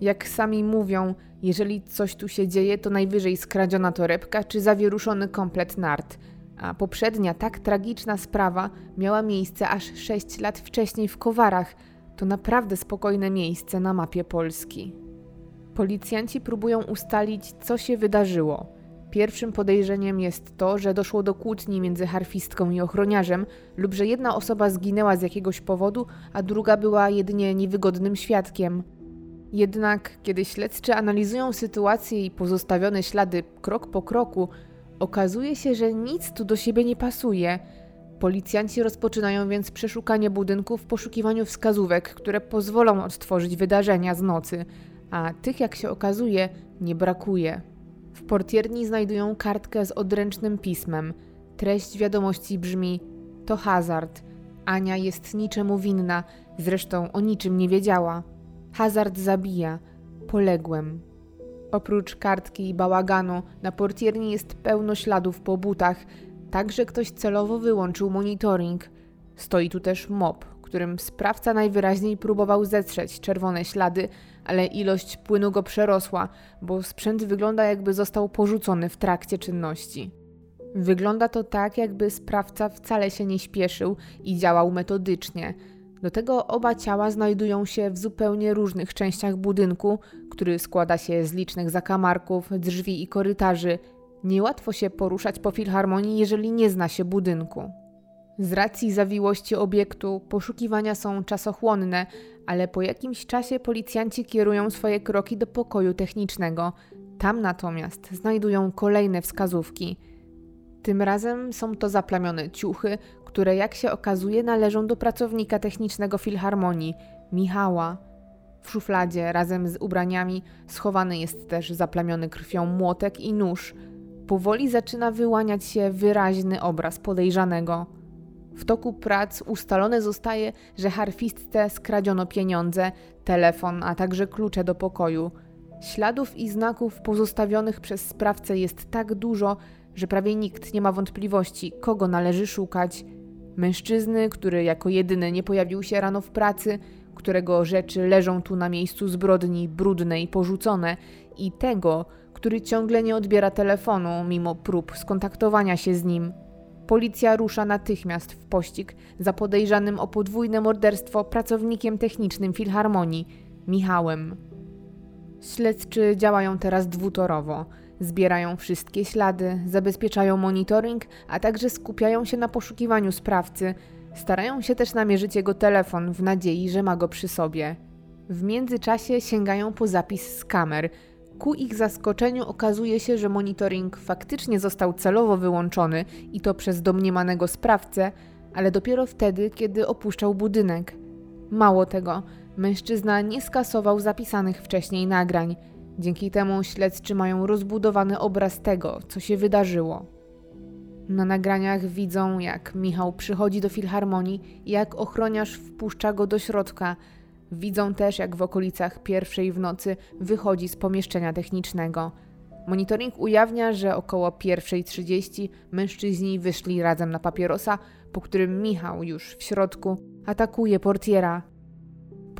Jak sami mówią, jeżeli coś tu się dzieje, to najwyżej skradziona torebka czy zawieruszony komplet nart – a poprzednia tak tragiczna sprawa miała miejsce aż 6 lat wcześniej w Kowarach. To naprawdę spokojne miejsce na mapie Polski. Policjanci próbują ustalić, co się wydarzyło. Pierwszym podejrzeniem jest to, że doszło do kłótni między harfistką i ochroniarzem, lub że jedna osoba zginęła z jakiegoś powodu, a druga była jedynie niewygodnym świadkiem. Jednak, kiedy śledczy analizują sytuację i pozostawione ślady krok po kroku, Okazuje się, że nic tu do siebie nie pasuje. Policjanci rozpoczynają więc przeszukanie budynku w poszukiwaniu wskazówek, które pozwolą odtworzyć wydarzenia z nocy, a tych, jak się okazuje, nie brakuje. W portierni znajdują kartkę z odręcznym pismem. Treść wiadomości brzmi: To hazard. Ania jest niczemu winna, zresztą o niczym nie wiedziała. Hazard zabija. Poległem. Oprócz kartki i bałaganu, na portierni jest pełno śladów po butach, także ktoś celowo wyłączył monitoring. Stoi tu też mop, którym sprawca najwyraźniej próbował zetrzeć czerwone ślady, ale ilość płynu go przerosła, bo sprzęt wygląda jakby został porzucony w trakcie czynności. Wygląda to tak, jakby sprawca wcale się nie śpieszył i działał metodycznie – do tego oba ciała znajdują się w zupełnie różnych częściach budynku, który składa się z licznych zakamarków, drzwi i korytarzy. Niełatwo się poruszać po filharmonii, jeżeli nie zna się budynku. Z racji zawiłości obiektu poszukiwania są czasochłonne, ale po jakimś czasie policjanci kierują swoje kroki do pokoju technicznego. Tam natomiast znajdują kolejne wskazówki. Tym razem są to zaplamione ciuchy, które jak się okazuje należą do pracownika technicznego Filharmonii, Michała. W szufladzie razem z ubraniami schowany jest też zaplamiony krwią młotek i nóż. Powoli zaczyna wyłaniać się wyraźny obraz podejrzanego. W toku prac ustalone zostaje, że harfistce skradziono pieniądze, telefon, a także klucze do pokoju. Śladów i znaków pozostawionych przez sprawcę jest tak dużo, że prawie nikt nie ma wątpliwości, kogo należy szukać. Mężczyzny, który jako jedyny nie pojawił się rano w pracy, którego rzeczy leżą tu na miejscu zbrodni, brudne i porzucone, i tego, który ciągle nie odbiera telefonu mimo prób skontaktowania się z nim. Policja rusza natychmiast w pościg za podejrzanym o podwójne morderstwo pracownikiem technicznym Filharmonii, Michałem. Śledczy działają teraz dwutorowo. Zbierają wszystkie ślady, zabezpieczają monitoring, a także skupiają się na poszukiwaniu sprawcy. Starają się też namierzyć jego telefon w nadziei, że ma go przy sobie. W międzyczasie sięgają po zapis z kamer. Ku ich zaskoczeniu okazuje się, że monitoring faktycznie został celowo wyłączony i to przez domniemanego sprawcę, ale dopiero wtedy, kiedy opuszczał budynek. Mało tego, mężczyzna nie skasował zapisanych wcześniej nagrań. Dzięki temu śledczy mają rozbudowany obraz tego, co się wydarzyło. Na nagraniach widzą, jak Michał przychodzi do filharmonii jak ochroniarz wpuszcza go do środka. Widzą też, jak w okolicach pierwszej w nocy wychodzi z pomieszczenia technicznego. Monitoring ujawnia, że około 1.30 mężczyźni wyszli razem na papierosa, po którym Michał już w środku atakuje portiera.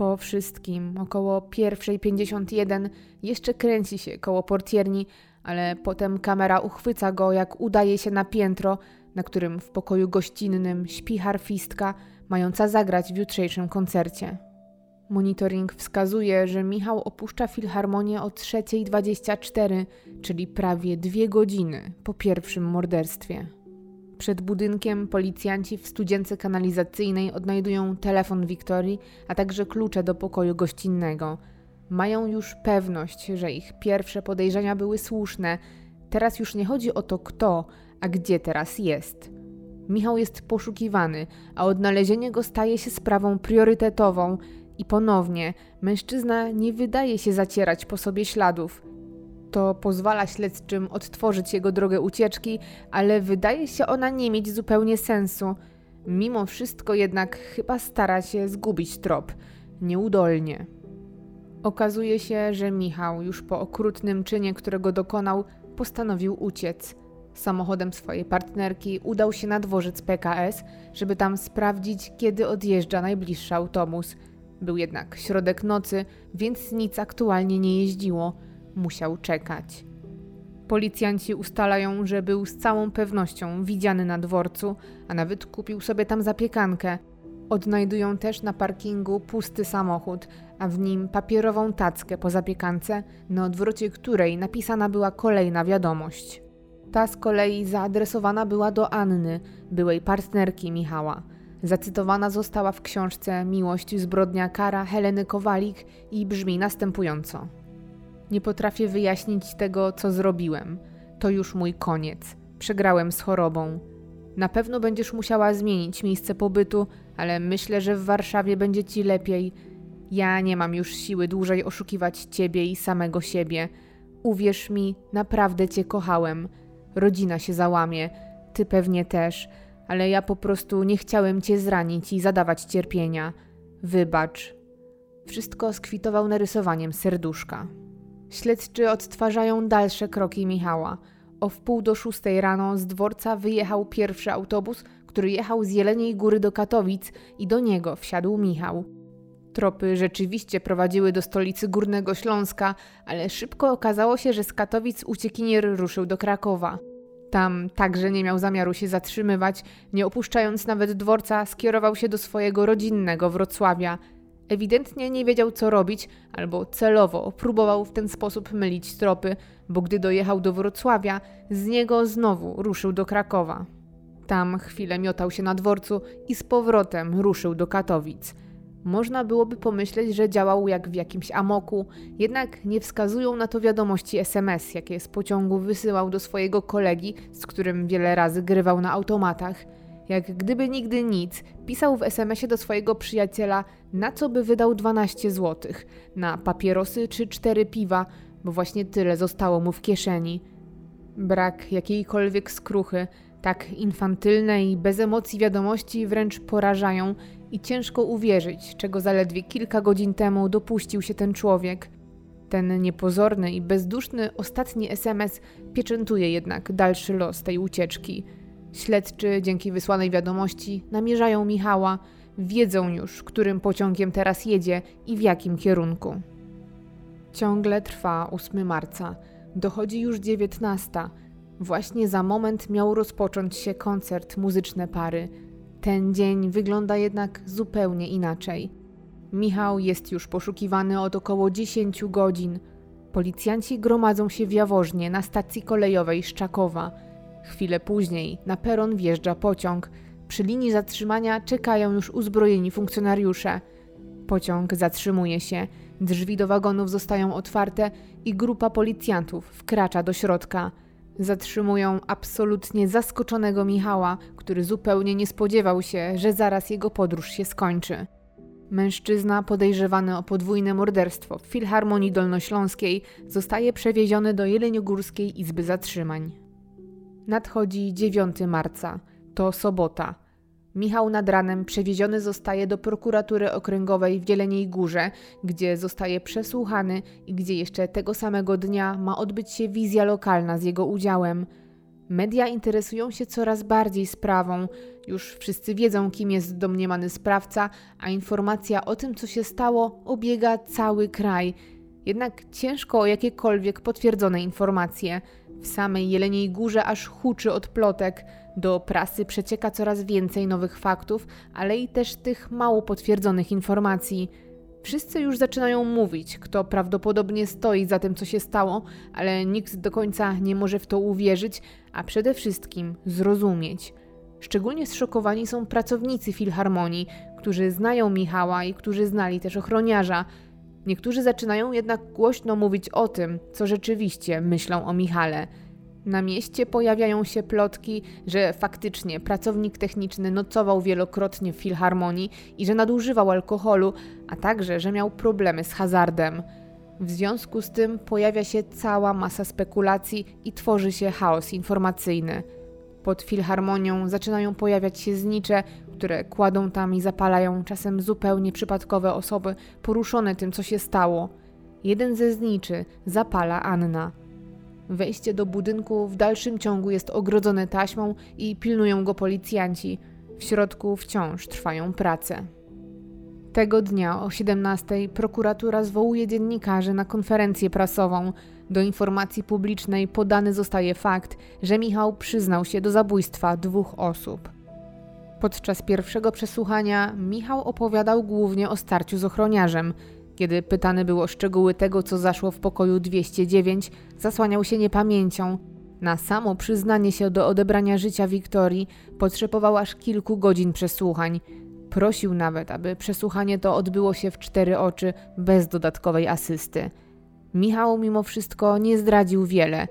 Po wszystkim około 1.51 jeszcze kręci się koło portierni, ale potem kamera uchwyca go, jak udaje się na piętro, na którym w pokoju gościnnym śpi harfistka, mająca zagrać w jutrzejszym koncercie. Monitoring wskazuje, że Michał opuszcza filharmonię o 3.24, czyli prawie dwie godziny po pierwszym morderstwie. Przed budynkiem policjanci w studience kanalizacyjnej odnajdują telefon Wiktorii, a także klucze do pokoju gościnnego. Mają już pewność, że ich pierwsze podejrzenia były słuszne. Teraz już nie chodzi o to, kto, a gdzie teraz jest. Michał jest poszukiwany, a odnalezienie go staje się sprawą priorytetową i ponownie mężczyzna nie wydaje się zacierać po sobie śladów. To pozwala śledczym odtworzyć jego drogę ucieczki, ale wydaje się ona nie mieć zupełnie sensu. Mimo wszystko jednak chyba stara się zgubić trop. Nieudolnie. Okazuje się, że Michał już po okrutnym czynie, którego dokonał, postanowił uciec. Samochodem swojej partnerki udał się na dworzec PKS, żeby tam sprawdzić, kiedy odjeżdża najbliższy autobus. Był jednak środek nocy, więc nic aktualnie nie jeździło. Musiał czekać. Policjanci ustalają, że był z całą pewnością widziany na dworcu, a nawet kupił sobie tam zapiekankę. Odnajdują też na parkingu pusty samochód, a w nim papierową tackę po zapiekance, na odwrocie której napisana była kolejna wiadomość. Ta z kolei zaadresowana była do Anny, byłej partnerki Michała. Zacytowana została w książce Miłość, zbrodnia, kara Heleny Kowalik i brzmi następująco. Nie potrafię wyjaśnić tego, co zrobiłem. To już mój koniec. Przegrałem z chorobą. Na pewno będziesz musiała zmienić miejsce pobytu, ale myślę, że w Warszawie będzie ci lepiej. Ja nie mam już siły dłużej oszukiwać ciebie i samego siebie. Uwierz mi, naprawdę cię kochałem. Rodzina się załamie, ty pewnie też, ale ja po prostu nie chciałem cię zranić i zadawać cierpienia. Wybacz. Wszystko skwitował narysowaniem serduszka. Śledczy odtwarzają dalsze kroki Michała. O wpół do szóstej rano z dworca wyjechał pierwszy autobus, który jechał z Jeleniej Góry do Katowic i do niego wsiadł Michał. Tropy rzeczywiście prowadziły do stolicy Górnego Śląska, ale szybko okazało się, że z Katowic uciekinier ruszył do Krakowa. Tam także nie miał zamiaru się zatrzymywać, nie opuszczając nawet dworca, skierował się do swojego rodzinnego Wrocławia. Ewidentnie nie wiedział, co robić, albo celowo próbował w ten sposób mylić tropy, bo gdy dojechał do Wrocławia, z niego znowu ruszył do Krakowa. Tam chwilę miotał się na dworcu i z powrotem ruszył do Katowic. Można byłoby pomyśleć, że działał jak w jakimś amoku, jednak nie wskazują na to wiadomości SMS, jakie z pociągu wysyłał do swojego kolegi, z którym wiele razy grywał na automatach. Jak gdyby nigdy nic, pisał w SMS-ie do swojego przyjaciela, na co by wydał 12 zł na papierosy czy cztery piwa, bo właśnie tyle zostało mu w kieszeni. Brak jakiejkolwiek skruchy, tak infantylne i bez emocji wiadomości wręcz porażają i ciężko uwierzyć, czego zaledwie kilka godzin temu dopuścił się ten człowiek. Ten niepozorny i bezduszny ostatni SMS pieczętuje jednak dalszy los tej ucieczki. Śledczy dzięki wysłanej wiadomości namierzają Michała, wiedzą już, którym pociągiem teraz jedzie i w jakim kierunku. Ciągle trwa 8 marca. Dochodzi już 19. Właśnie za moment miał rozpocząć się koncert muzyczne pary. Ten dzień wygląda jednak zupełnie inaczej. Michał jest już poszukiwany od około 10 godzin. Policjanci gromadzą się w Jaworznie na stacji kolejowej Szczakowa. Chwilę później na peron wjeżdża pociąg. Przy linii zatrzymania czekają już uzbrojeni funkcjonariusze. Pociąg zatrzymuje się, drzwi do wagonów zostają otwarte i grupa policjantów wkracza do środka. Zatrzymują absolutnie zaskoczonego Michała, który zupełnie nie spodziewał się, że zaraz jego podróż się skończy. Mężczyzna podejrzewany o podwójne morderstwo w Filharmonii Dolnośląskiej zostaje przewieziony do Jeleniogórskiej Izby Zatrzymań. Nadchodzi 9 marca. To sobota. Michał nad ranem przewieziony zostaje do prokuratury okręgowej w Wieleniej Górze, gdzie zostaje przesłuchany i gdzie jeszcze tego samego dnia ma odbyć się wizja lokalna z jego udziałem. Media interesują się coraz bardziej sprawą. Już wszyscy wiedzą, kim jest domniemany sprawca, a informacja o tym, co się stało, obiega cały kraj. Jednak ciężko o jakiekolwiek potwierdzone informacje. W samej Jeleniej Górze aż huczy od plotek. Do prasy przecieka coraz więcej nowych faktów, ale i też tych mało potwierdzonych informacji. Wszyscy już zaczynają mówić, kto prawdopodobnie stoi za tym, co się stało, ale nikt do końca nie może w to uwierzyć, a przede wszystkim zrozumieć. Szczególnie zszokowani są pracownicy filharmonii, którzy znają Michała i którzy znali też ochroniarza. Niektórzy zaczynają jednak głośno mówić o tym, co rzeczywiście myślą o Michale. Na mieście pojawiają się plotki, że faktycznie pracownik techniczny nocował wielokrotnie w filharmonii i że nadużywał alkoholu, a także, że miał problemy z hazardem. W związku z tym pojawia się cała masa spekulacji i tworzy się chaos informacyjny. Pod filharmonią zaczynają pojawiać się znicze, które kładą tam i zapalają czasem zupełnie przypadkowe osoby poruszone tym, co się stało. Jeden ze zniczy zapala Anna. Wejście do budynku w dalszym ciągu jest ogrodzone taśmą i pilnują go policjanci. W środku wciąż trwają prace. Tego dnia o 17 prokuratura zwołuje dziennikarzy na konferencję prasową. Do informacji publicznej podany zostaje fakt, że Michał przyznał się do zabójstwa dwóch osób. Podczas pierwszego przesłuchania Michał opowiadał głównie o starciu z ochroniarzem. Kiedy pytany był o szczegóły tego, co zaszło w pokoju 209, zasłaniał się niepamięcią. Na samo przyznanie się do odebrania życia Wiktorii potrzebował aż kilku godzin przesłuchań. Prosił nawet, aby przesłuchanie to odbyło się w cztery oczy, bez dodatkowej asysty. Michał mimo wszystko nie zdradził wiele.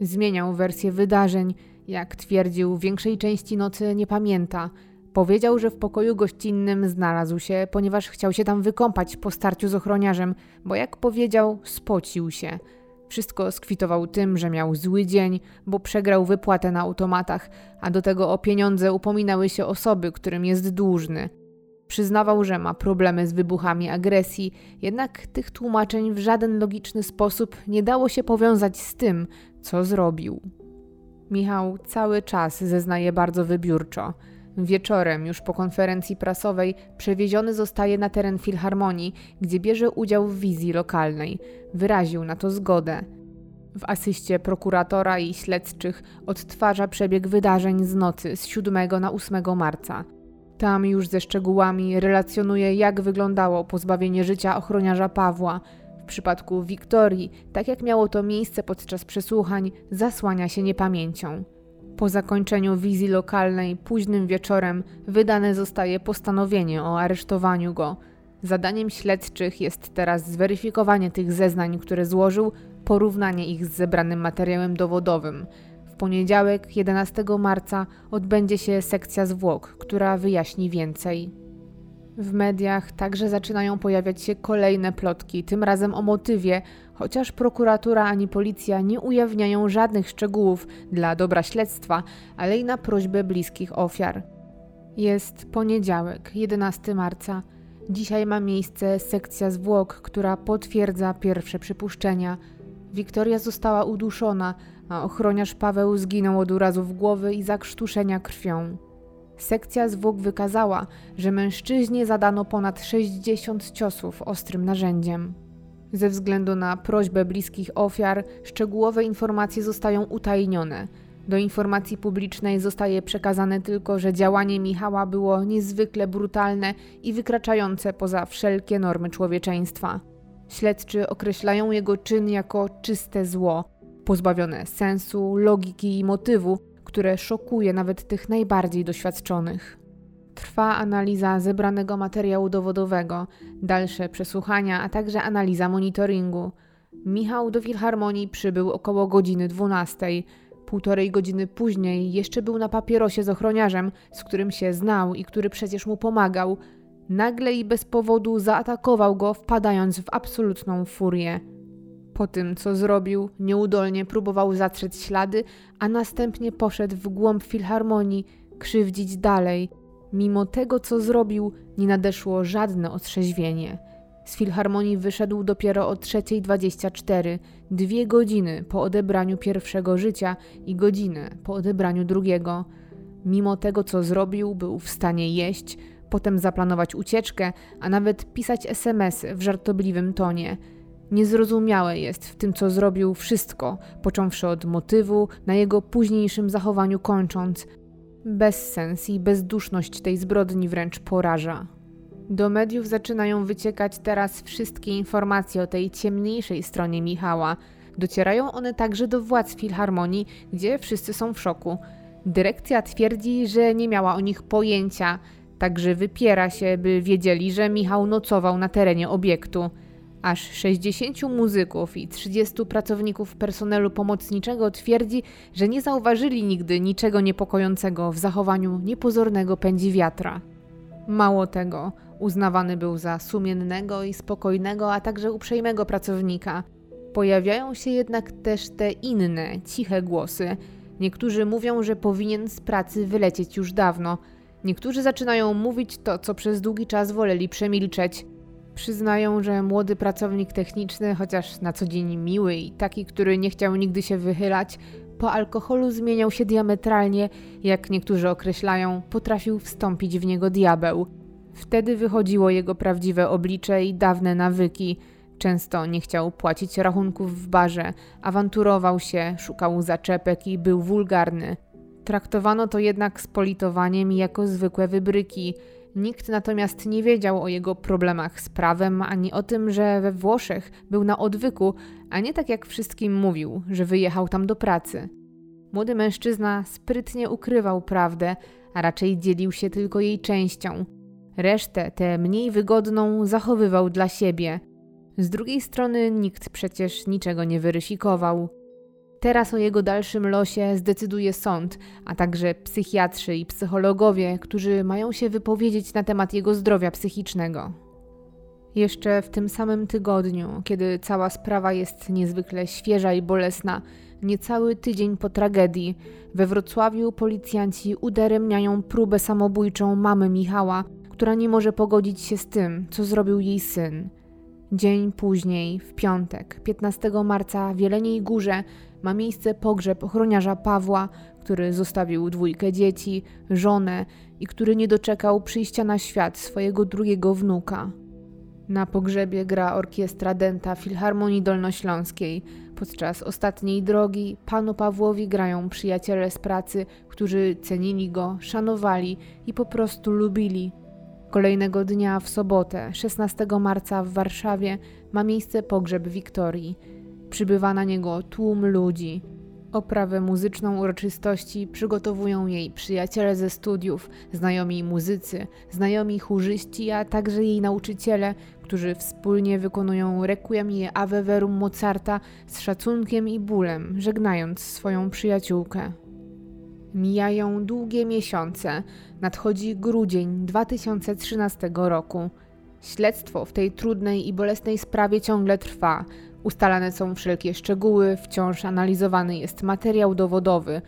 Zmieniał wersję wydarzeń, jak twierdził, większej części nocy nie pamięta – Powiedział, że w pokoju gościnnym znalazł się, ponieważ chciał się tam wykąpać po starciu z ochroniarzem, bo jak powiedział, spocił się. Wszystko skwitował tym, że miał zły dzień, bo przegrał wypłatę na automatach, a do tego o pieniądze upominały się osoby, którym jest dłużny. Przyznawał, że ma problemy z wybuchami agresji, jednak tych tłumaczeń w żaden logiczny sposób nie dało się powiązać z tym, co zrobił. Michał cały czas zeznaje bardzo wybiórczo. Wieczorem, już po konferencji prasowej, przewieziony zostaje na teren filharmonii, gdzie bierze udział w wizji lokalnej. Wyraził na to zgodę. W asyście prokuratora i śledczych odtwarza przebieg wydarzeń z nocy z 7 na 8 marca. Tam już ze szczegółami relacjonuje, jak wyglądało pozbawienie życia ochroniarza Pawła. W przypadku Wiktorii, tak jak miało to miejsce podczas przesłuchań, zasłania się niepamięcią. Po zakończeniu wizji lokalnej późnym wieczorem wydane zostaje postanowienie o aresztowaniu go. Zadaniem śledczych jest teraz zweryfikowanie tych zeznań, które złożył, porównanie ich z zebranym materiałem dowodowym. W poniedziałek, 11 marca, odbędzie się sekcja zwłok, która wyjaśni więcej. W mediach także zaczynają pojawiać się kolejne plotki, tym razem o motywie, chociaż prokuratura ani policja nie ujawniają żadnych szczegółów dla dobra śledztwa, ale i na prośbę bliskich ofiar. Jest poniedziałek, 11 marca. Dzisiaj ma miejsce sekcja zwłok, która potwierdza pierwsze przypuszczenia. Wiktoria została uduszona, a ochroniarz Paweł zginął od urazów głowy i zakrztuszenia krwią. Sekcja zwłok wykazała, że mężczyźnie zadano ponad 60 ciosów ostrym narzędziem. Ze względu na prośbę bliskich ofiar, szczegółowe informacje zostają utajnione. Do informacji publicznej zostaje przekazane tylko, że działanie Michała było niezwykle brutalne i wykraczające poza wszelkie normy człowieczeństwa. Śledczy określają jego czyn jako czyste zło, pozbawione sensu, logiki i motywu, które szokuje nawet tych najbardziej doświadczonych. Trwa analiza zebranego materiału dowodowego, dalsze przesłuchania, a także analiza monitoringu. Michał do filharmonii przybył około godziny 12. Półtorej godziny później jeszcze był na papierosie z ochroniarzem, z którym się znał i który przecież mu pomagał. Nagle i bez powodu zaatakował go, wpadając w absolutną furię. Po tym, co zrobił, nieudolnie próbował zatrzeć ślady, a następnie poszedł w głąb filharmonii, krzywdzić dalej. Mimo tego, co zrobił, nie nadeszło żadne otrzeźwienie. Z filharmonii wyszedł dopiero o 3.24, dwie godziny po odebraniu pierwszego życia i godzinę po odebraniu drugiego. Mimo tego, co zrobił, był w stanie jeść, potem zaplanować ucieczkę, a nawet pisać SMS-y w żartobliwym tonie. Niezrozumiałe jest w tym, co zrobił wszystko, począwszy od motywu, na jego późniejszym zachowaniu kończąc. Bezsens i bezduszność tej zbrodni wręcz poraża. Do mediów zaczynają wyciekać teraz wszystkie informacje o tej ciemniejszej stronie Michała. Docierają one także do władz filharmonii, gdzie wszyscy są w szoku. Dyrekcja twierdzi, że nie miała o nich pojęcia, także wypiera się, by wiedzieli, że Michał nocował na terenie obiektu. Aż 60 muzyków i 30 pracowników personelu pomocniczego twierdzi, że nie zauważyli nigdy niczego niepokojącego w zachowaniu niepozornego pędzi wiatra. Mało tego, uznawany był za sumiennego i spokojnego, a także uprzejmego pracownika. Pojawiają się jednak też te inne, ciche głosy. Niektórzy mówią, że powinien z pracy wylecieć już dawno. Niektórzy zaczynają mówić to, co przez długi czas woleli przemilczeć. Przyznają, że młody pracownik techniczny, chociaż na co dzień miły i taki, który nie chciał nigdy się wychylać, po alkoholu zmieniał się diametralnie, jak niektórzy określają, potrafił wstąpić w niego diabeł. Wtedy wychodziło jego prawdziwe oblicze i dawne nawyki. Często nie chciał płacić rachunków w barze, awanturował się, szukał zaczepek i był wulgarny. Traktowano to jednak z politowaniem i jako zwykłe wybryki. Nikt natomiast nie wiedział o jego problemach z prawem, ani o tym, że we Włoszech był na odwyku, a nie tak jak wszystkim mówił, że wyjechał tam do pracy. Młody mężczyzna sprytnie ukrywał prawdę, a raczej dzielił się tylko jej częścią. Resztę, tę mniej wygodną, zachowywał dla siebie. Z drugiej strony nikt przecież niczego nie weryfikował. Teraz o jego dalszym losie zdecyduje sąd, a także psychiatrzy i psychologowie, którzy mają się wypowiedzieć na temat jego zdrowia psychicznego. Jeszcze w tym samym tygodniu, kiedy cała sprawa jest niezwykle świeża i bolesna, niecały tydzień po tragedii, we Wrocławiu policjanci udaremniają próbę samobójczą mamy Michała, która nie może pogodzić się z tym, co zrobił jej syn. Dzień później, w piątek, 15 marca w Jeleniej Górze, ma miejsce pogrzeb ochroniarza Pawła, który zostawił dwójkę dzieci, żonę i który nie doczekał przyjścia na świat swojego drugiego wnuka. Na pogrzebie gra orkiestra denta Filharmonii Dolnośląskiej. Podczas ostatniej drogi panu Pawłowi grają przyjaciele z pracy, którzy cenili go, szanowali i po prostu lubili. Kolejnego dnia w sobotę, 16 marca w Warszawie, ma miejsce pogrzeb Wiktorii. Przybywa na niego tłum ludzi. Oprawę muzyczną uroczystości przygotowują jej przyjaciele ze studiów, znajomi muzycy, znajomi chórzyści, a także jej nauczyciele, którzy wspólnie wykonują requiem i Ave Verum Mozarta z szacunkiem i bólem, żegnając swoją przyjaciółkę. Mijają długie miesiące, nadchodzi grudzień 2013 roku. Śledztwo w tej trudnej i bolesnej sprawie ciągle trwa. Ustalane są wszelkie szczegóły, wciąż analizowany jest materiał dowodowy.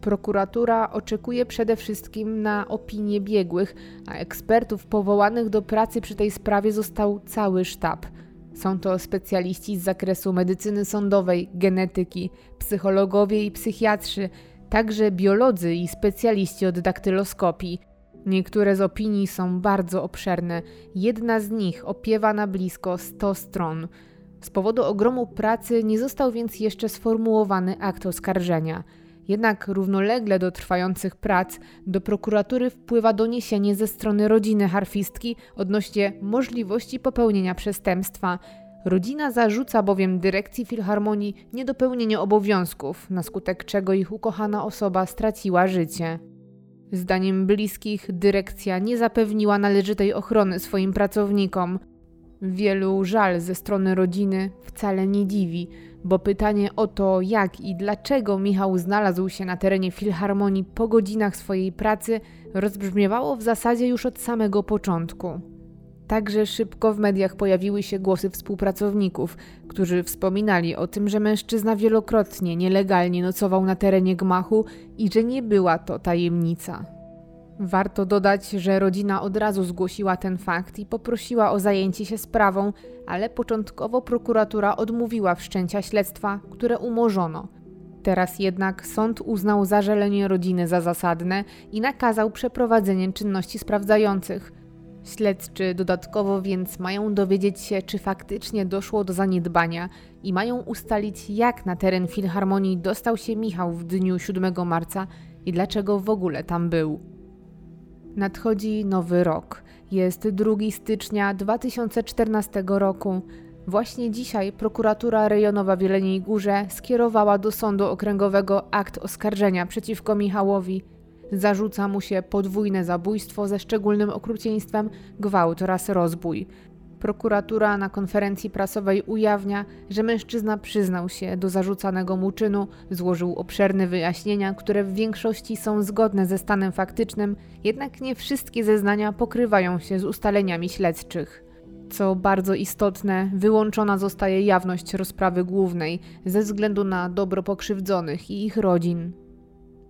Prokuratura oczekuje przede wszystkim na opinie biegłych, a ekspertów powołanych do pracy przy tej sprawie został cały sztab. Są to specjaliści z zakresu medycyny sądowej, genetyki, psychologowie i psychiatrzy, także biolodzy i specjaliści od daktyloskopii. Niektóre z opinii są bardzo obszerne, jedna z nich opiewa na blisko 100 stron. Z powodu ogromu pracy nie został więc jeszcze sformułowany akt oskarżenia. Jednak równolegle do trwających prac do prokuratury wpływa doniesienie ze strony rodziny harfistki odnośnie możliwości popełnienia przestępstwa. Rodzina zarzuca bowiem dyrekcji filharmonii niedopełnienie obowiązków, na skutek czego ich ukochana osoba straciła życie. Zdaniem bliskich dyrekcja nie zapewniła należytej ochrony swoim pracownikom. Wielu żal ze strony rodziny wcale nie dziwi, bo pytanie o to, jak i dlaczego Michał znalazł się na terenie filharmonii po godzinach swojej pracy, rozbrzmiewało w zasadzie już od samego początku. Także szybko w mediach pojawiły się głosy współpracowników, którzy wspominali o tym, że mężczyzna wielokrotnie nielegalnie nocował na terenie gmachu i że nie była to tajemnica. Warto dodać, że rodzina od razu zgłosiła ten fakt i poprosiła o zajęcie się sprawą, ale początkowo prokuratura odmówiła wszczęcia śledztwa, które umorzono. Teraz jednak sąd uznał zażalenie rodziny za zasadne i nakazał przeprowadzenie czynności sprawdzających. Śledczy dodatkowo więc mają dowiedzieć się, czy faktycznie doszło do zaniedbania i mają ustalić, jak na teren Filharmonii dostał się Michał w dniu 7 marca i dlaczego w ogóle tam był. Nadchodzi nowy rok. Jest 2 stycznia 2014 roku. Właśnie dzisiaj prokuratura rejonowa w Jeleniej Górze skierowała do sądu okręgowego akt oskarżenia przeciwko Michałowi. Zarzuca mu się podwójne zabójstwo ze szczególnym okrucieństwem, gwałt oraz rozbój. Prokuratura na konferencji prasowej ujawnia, że mężczyzna przyznał się do zarzucanego mu czynu, złożył obszerne wyjaśnienia, które w większości są zgodne ze stanem faktycznym, jednak nie wszystkie zeznania pokrywają się z ustaleniami śledczych. Co bardzo istotne, wyłączona zostaje jawność rozprawy głównej ze względu na dobro pokrzywdzonych i ich rodzin.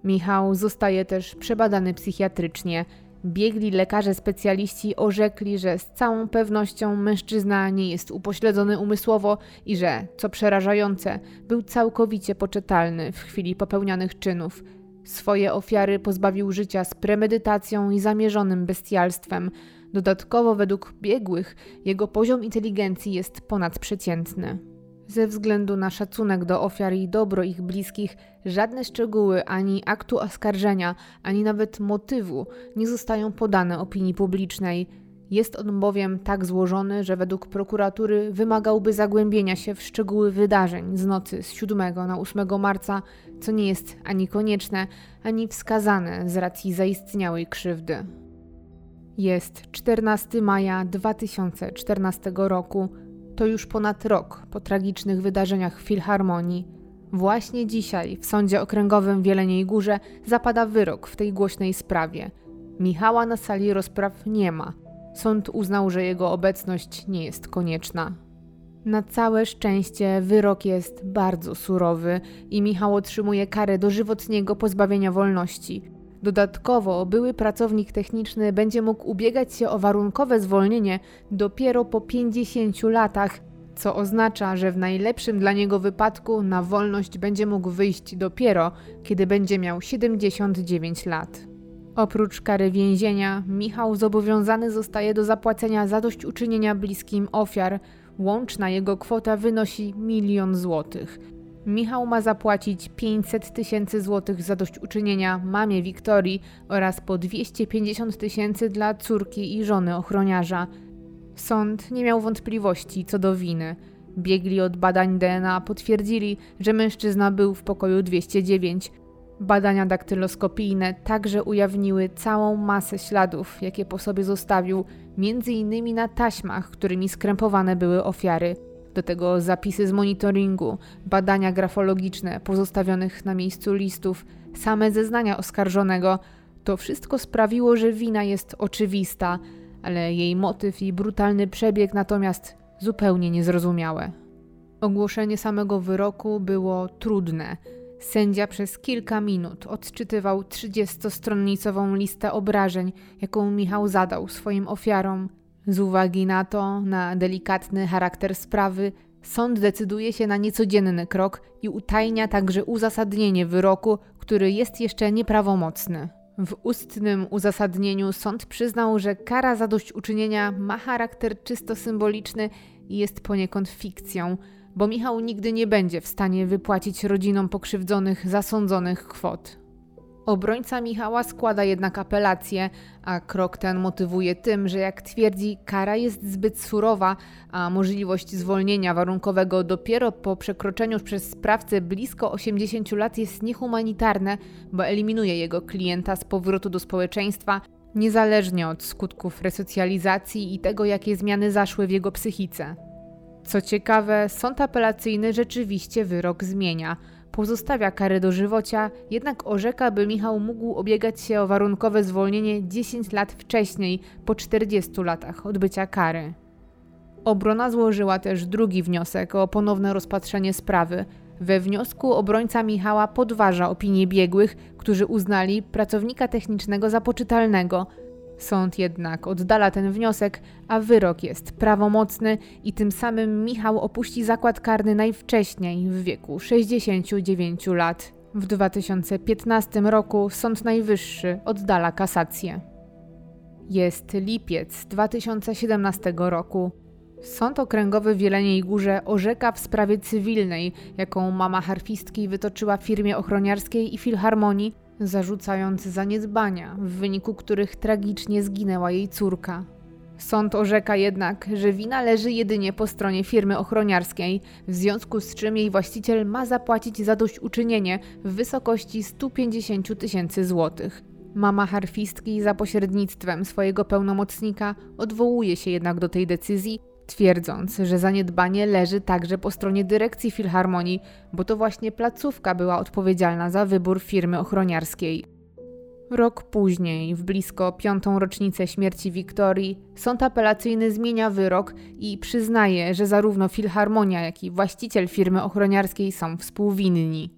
Michał zostaje też przebadany psychiatrycznie. Biegli lekarze specjaliści orzekli, że z całą pewnością mężczyzna nie jest upośledzony umysłowo i że, co przerażające, był całkowicie poczytalny w chwili popełnianych czynów. Swoje ofiary pozbawił życia z premedytacją i zamierzonym bestialstwem. Dodatkowo, według biegłych, jego poziom inteligencji jest ponadprzeciętny. Ze względu na szacunek do ofiar i dobro ich bliskich, żadne szczegóły ani aktu oskarżenia, ani nawet motywu nie zostają podane opinii publicznej. Jest on bowiem tak złożony, że według prokuratury wymagałby zagłębienia się w szczegóły wydarzeń z nocy z 7 na 8 marca, co nie jest ani konieczne, ani wskazane z racji zaistniałej krzywdy. Jest 14 maja 2014 roku. To już ponad rok po tragicznych wydarzeniach w Filharmonii. Właśnie dzisiaj w Sądzie Okręgowym w Jeleniej Górze zapada wyrok w tej głośnej sprawie. Michała na sali rozpraw nie ma. Sąd uznał, że jego obecność nie jest konieczna. Na całe szczęście wyrok jest bardzo surowy i Michał otrzymuje karę dożywotniego pozbawienia wolności. Dodatkowo były pracownik techniczny będzie mógł ubiegać się o warunkowe zwolnienie dopiero po 50 latach, co oznacza, że w najlepszym dla niego wypadku na wolność będzie mógł wyjść dopiero, kiedy będzie miał 79 lat. Oprócz kary więzienia, Michał zobowiązany zostaje do zapłacenia zadośćuczynienia bliskim ofiar. Łączna jego kwota wynosi milion złotych. Michał ma zapłacić 500 tysięcy złotych zadośćuczynienia mamie Wiktorii oraz po 250 tysięcy dla córki i żony ochroniarza. Sąd nie miał wątpliwości co do winy. Biegli od badań DNA potwierdzili, że mężczyzna był w pokoju 209. Badania daktyloskopijne także ujawniły całą masę śladów, jakie po sobie zostawił, między innymi na taśmach, którymi skrępowane były ofiary. Do tego zapisy z monitoringu, badania grafologiczne pozostawionych na miejscu listów, same zeznania oskarżonego. To wszystko sprawiło, że wina jest oczywista, ale jej motyw i brutalny przebieg natomiast zupełnie niezrozumiałe. Ogłoszenie samego wyroku było trudne. Sędzia przez kilka minut odczytywał 30-stronnicową listę obrażeń, jaką Michał zadał swoim ofiarom. Z uwagi na to, na delikatny charakter sprawy, sąd decyduje się na niecodzienny krok i utajnia także uzasadnienie wyroku, który jest jeszcze nieprawomocny. W ustnym uzasadnieniu sąd przyznał, że kara zadośćuczynienia ma charakter czysto symboliczny i jest poniekąd fikcją, bo Michał nigdy nie będzie w stanie wypłacić rodzinom pokrzywdzonych zasądzonych kwot. Obrońca Michała składa jednak apelację, a krok ten motywuje tym, że jak twierdzi, kara jest zbyt surowa, a możliwość zwolnienia warunkowego dopiero po przekroczeniu przez sprawcę blisko 80 lat jest niehumanitarne, bo eliminuje jego klienta z powrotu do społeczeństwa, niezależnie od skutków resocjalizacji i tego, jakie zmiany zaszły w jego psychice. Co ciekawe, sąd apelacyjny rzeczywiście wyrok zmienia – pozostawia karę dożywocia, jednak orzeka, by Michał mógł obiegać się o warunkowe zwolnienie 10 lat wcześniej, po 40 latach odbycia kary. Obrona złożyła też drugi wniosek o ponowne rozpatrzenie sprawy. We wniosku obrońca Michała podważa opinię biegłych, którzy uznali pracownika technicznego za poczytalnego. Sąd jednak oddala ten wniosek, a wyrok jest prawomocny i tym samym Michał opuści zakład karny najwcześniej w wieku 69 lat. W 2015 roku Sąd Najwyższy oddala kasację. Jest lipiec 2017 roku. Sąd Okręgowy w Jeleniej Górze orzeka w sprawie cywilnej, jaką mama harfistki wytoczyła firmie ochroniarskiej i filharmonii, zarzucając zaniedbania, w wyniku których tragicznie zginęła jej córka. Sąd orzeka jednak, że wina leży jedynie po stronie firmy ochroniarskiej, w związku z czym jej właściciel ma zapłacić zadośćuczynienie w wysokości 150 tysięcy złotych. Mama harfistki za pośrednictwem swojego pełnomocnika odwołuje się jednak do tej decyzji, twierdząc, że zaniedbanie leży także po stronie dyrekcji filharmonii, bo to właśnie placówka była odpowiedzialna za wybór firmy ochroniarskiej. Rok później, w blisko piątą rocznicę śmierci Wiktorii, sąd apelacyjny zmienia wyrok i przyznaje, że zarówno filharmonia, jak i właściciel firmy ochroniarskiej są współwinni.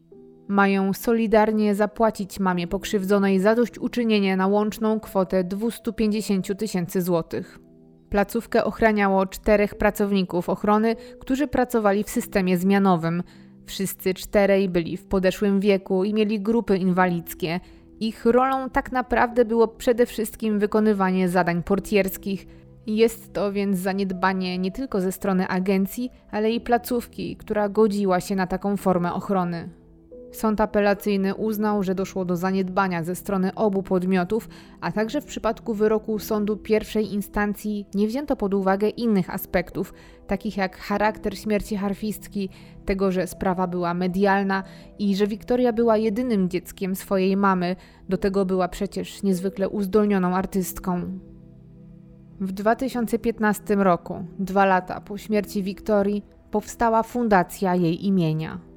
Mają solidarnie zapłacić mamie pokrzywdzonej zadośćuczynienie na łączną kwotę 250 tysięcy złotych. Placówkę ochraniało czterech pracowników ochrony, którzy pracowali w systemie zmianowym. Wszyscy czterej byli w podeszłym wieku i mieli grupy inwalidzkie. Ich rolą tak naprawdę było przede wszystkim wykonywanie zadań portierskich. Jest to więc zaniedbanie nie tylko ze strony agencji, ale i placówki, która godziła się na taką formę ochrony. Sąd apelacyjny uznał, że doszło do zaniedbania ze strony obu podmiotów, a także w przypadku wyroku sądu pierwszej instancji nie wzięto pod uwagę innych aspektów, takich jak charakter śmierci harfistki, tego, że sprawa była medialna i że Wiktoria była jedynym dzieckiem swojej mamy, do tego była przecież niezwykle uzdolnioną artystką. W 2015 roku, dwa lata po śmierci Wiktorii, powstała fundacja jej imienia.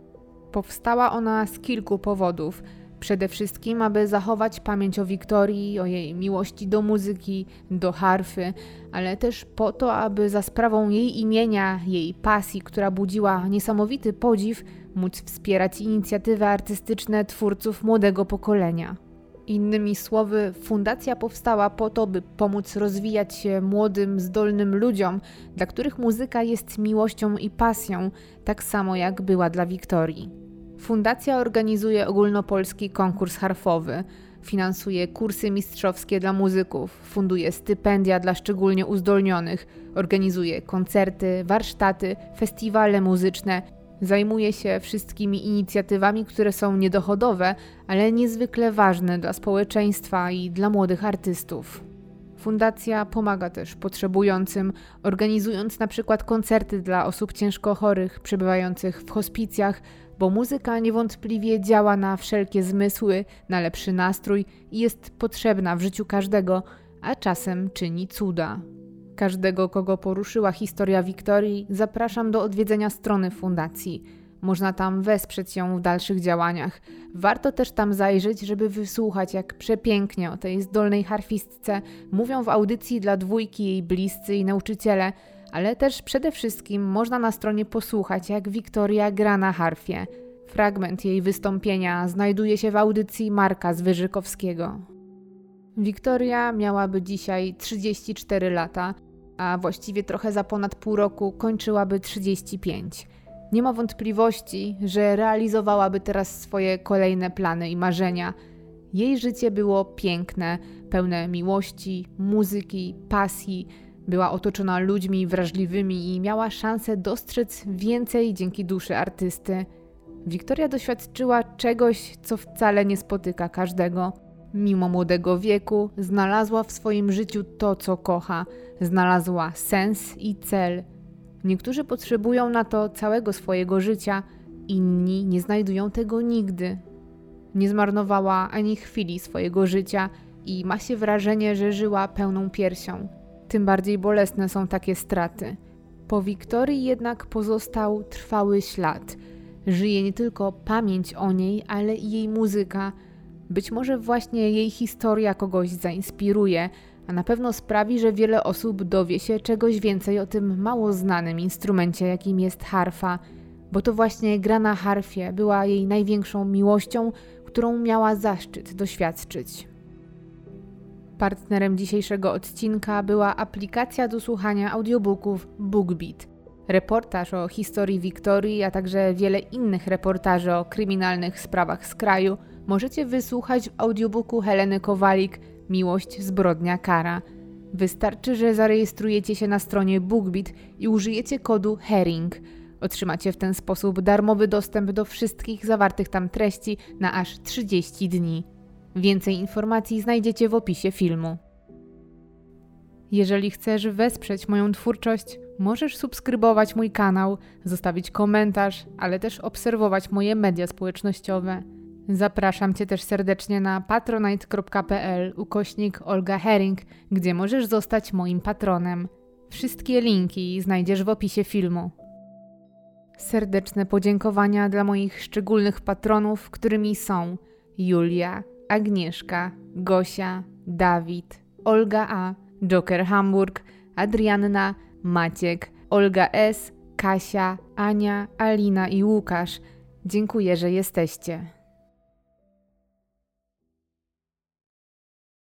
Powstała ona z kilku powodów. Przede wszystkim, aby zachować pamięć o Wiktorii, o jej miłości do muzyki, do harfy, ale też po to, aby za sprawą jej imienia, jej pasji, która budziła niesamowity podziw, móc wspierać inicjatywy artystyczne twórców młodego pokolenia. Innymi słowy, fundacja powstała po to, by pomóc rozwijać się młodym, zdolnym ludziom, dla których muzyka jest miłością i pasją, tak samo jak była dla Wiktorii. Fundacja organizuje ogólnopolski konkurs harfowy, finansuje kursy mistrzowskie dla muzyków, funduje stypendia dla szczególnie uzdolnionych, organizuje koncerty, warsztaty, festiwale muzyczne, zajmuje się wszystkimi inicjatywami, które są niedochodowe, ale niezwykle ważne dla społeczeństwa i dla młodych artystów. Fundacja pomaga też potrzebującym, organizując na przykład koncerty dla osób ciężko chorych, przebywających w hospicjach, bo muzyka niewątpliwie działa na wszelkie zmysły, na lepszy nastrój i jest potrzebna w życiu każdego, a czasem czyni cuda. Każdego, kogo poruszyła historia Wiktorii, zapraszam do odwiedzenia strony fundacji. Można tam wesprzeć ją w dalszych działaniach. Warto też tam zajrzeć, żeby wysłuchać, jak przepięknie o tej zdolnej harfistce mówią w audycji dla dwójki jej bliscy i nauczyciele, ale też przede wszystkim można na stronie posłuchać, jak Wiktoria gra na harfie. Fragment jej wystąpienia znajduje się w audycji Marka Zwyżykowskiego. Wiktoria miałaby dzisiaj 34 lata, a właściwie trochę za ponad pół roku kończyłaby 35. Nie ma wątpliwości, że realizowałaby teraz swoje kolejne plany i marzenia. Jej życie było piękne, pełne miłości, muzyki, pasji była otoczona ludźmi wrażliwymi i miała szansę dostrzec więcej dzięki duszy artysty. Wiktoria doświadczyła czegoś, co wcale nie spotyka każdego. Mimo młodego wieku, znalazła w swoim życiu to, co kocha, znalazła sens i cel. Niektórzy potrzebują na to całego swojego życia, inni nie znajdują tego nigdy. Nie zmarnowała ani chwili swojego życia i ma się wrażenie, że żyła pełną piersią tym bardziej bolesne są takie straty. Po Wiktorii jednak pozostał trwały ślad. żyje nie tylko pamięć o niej, ale i jej muzyka. Być może właśnie jej historia kogoś zainspiruje, a na pewno sprawi, że wiele osób dowie się czegoś więcej o tym mało znanym instrumencie, jakim jest harfa, bo to właśnie gra na harfie była jej największą miłością, którą miała zaszczyt doświadczyć. Partnerem dzisiejszego odcinka była aplikacja do słuchania audiobooków BookBeat. Reportaż o historii Wiktorii, a także wiele innych reportaży o kryminalnych sprawach z kraju możecie wysłuchać w audiobooku Heleny Kowalik Miłość, zbrodnia, kara. Wystarczy, że zarejestrujecie się na stronie BookBeat i użyjecie kodu HERING. Otrzymacie w ten sposób darmowy dostęp do wszystkich zawartych tam treści na aż 30 dni. Więcej informacji znajdziecie w opisie filmu. Jeżeli chcesz wesprzeć moją twórczość, możesz subskrybować mój kanał, zostawić komentarz, ale też obserwować moje media społecznościowe. Zapraszam Cię też serdecznie na patronite.pl ukośnik Olga Herring, gdzie możesz zostać moim patronem. Wszystkie linki znajdziesz w opisie filmu. Serdeczne podziękowania dla moich szczególnych patronów, którymi są Julia, Agnieszka, Gosia, Dawid, Olga A, Joker Hamburg, Adrianna, Maciek, Olga S, Kasia, Ania, Alina i Łukasz. Dziękuję, że jesteście.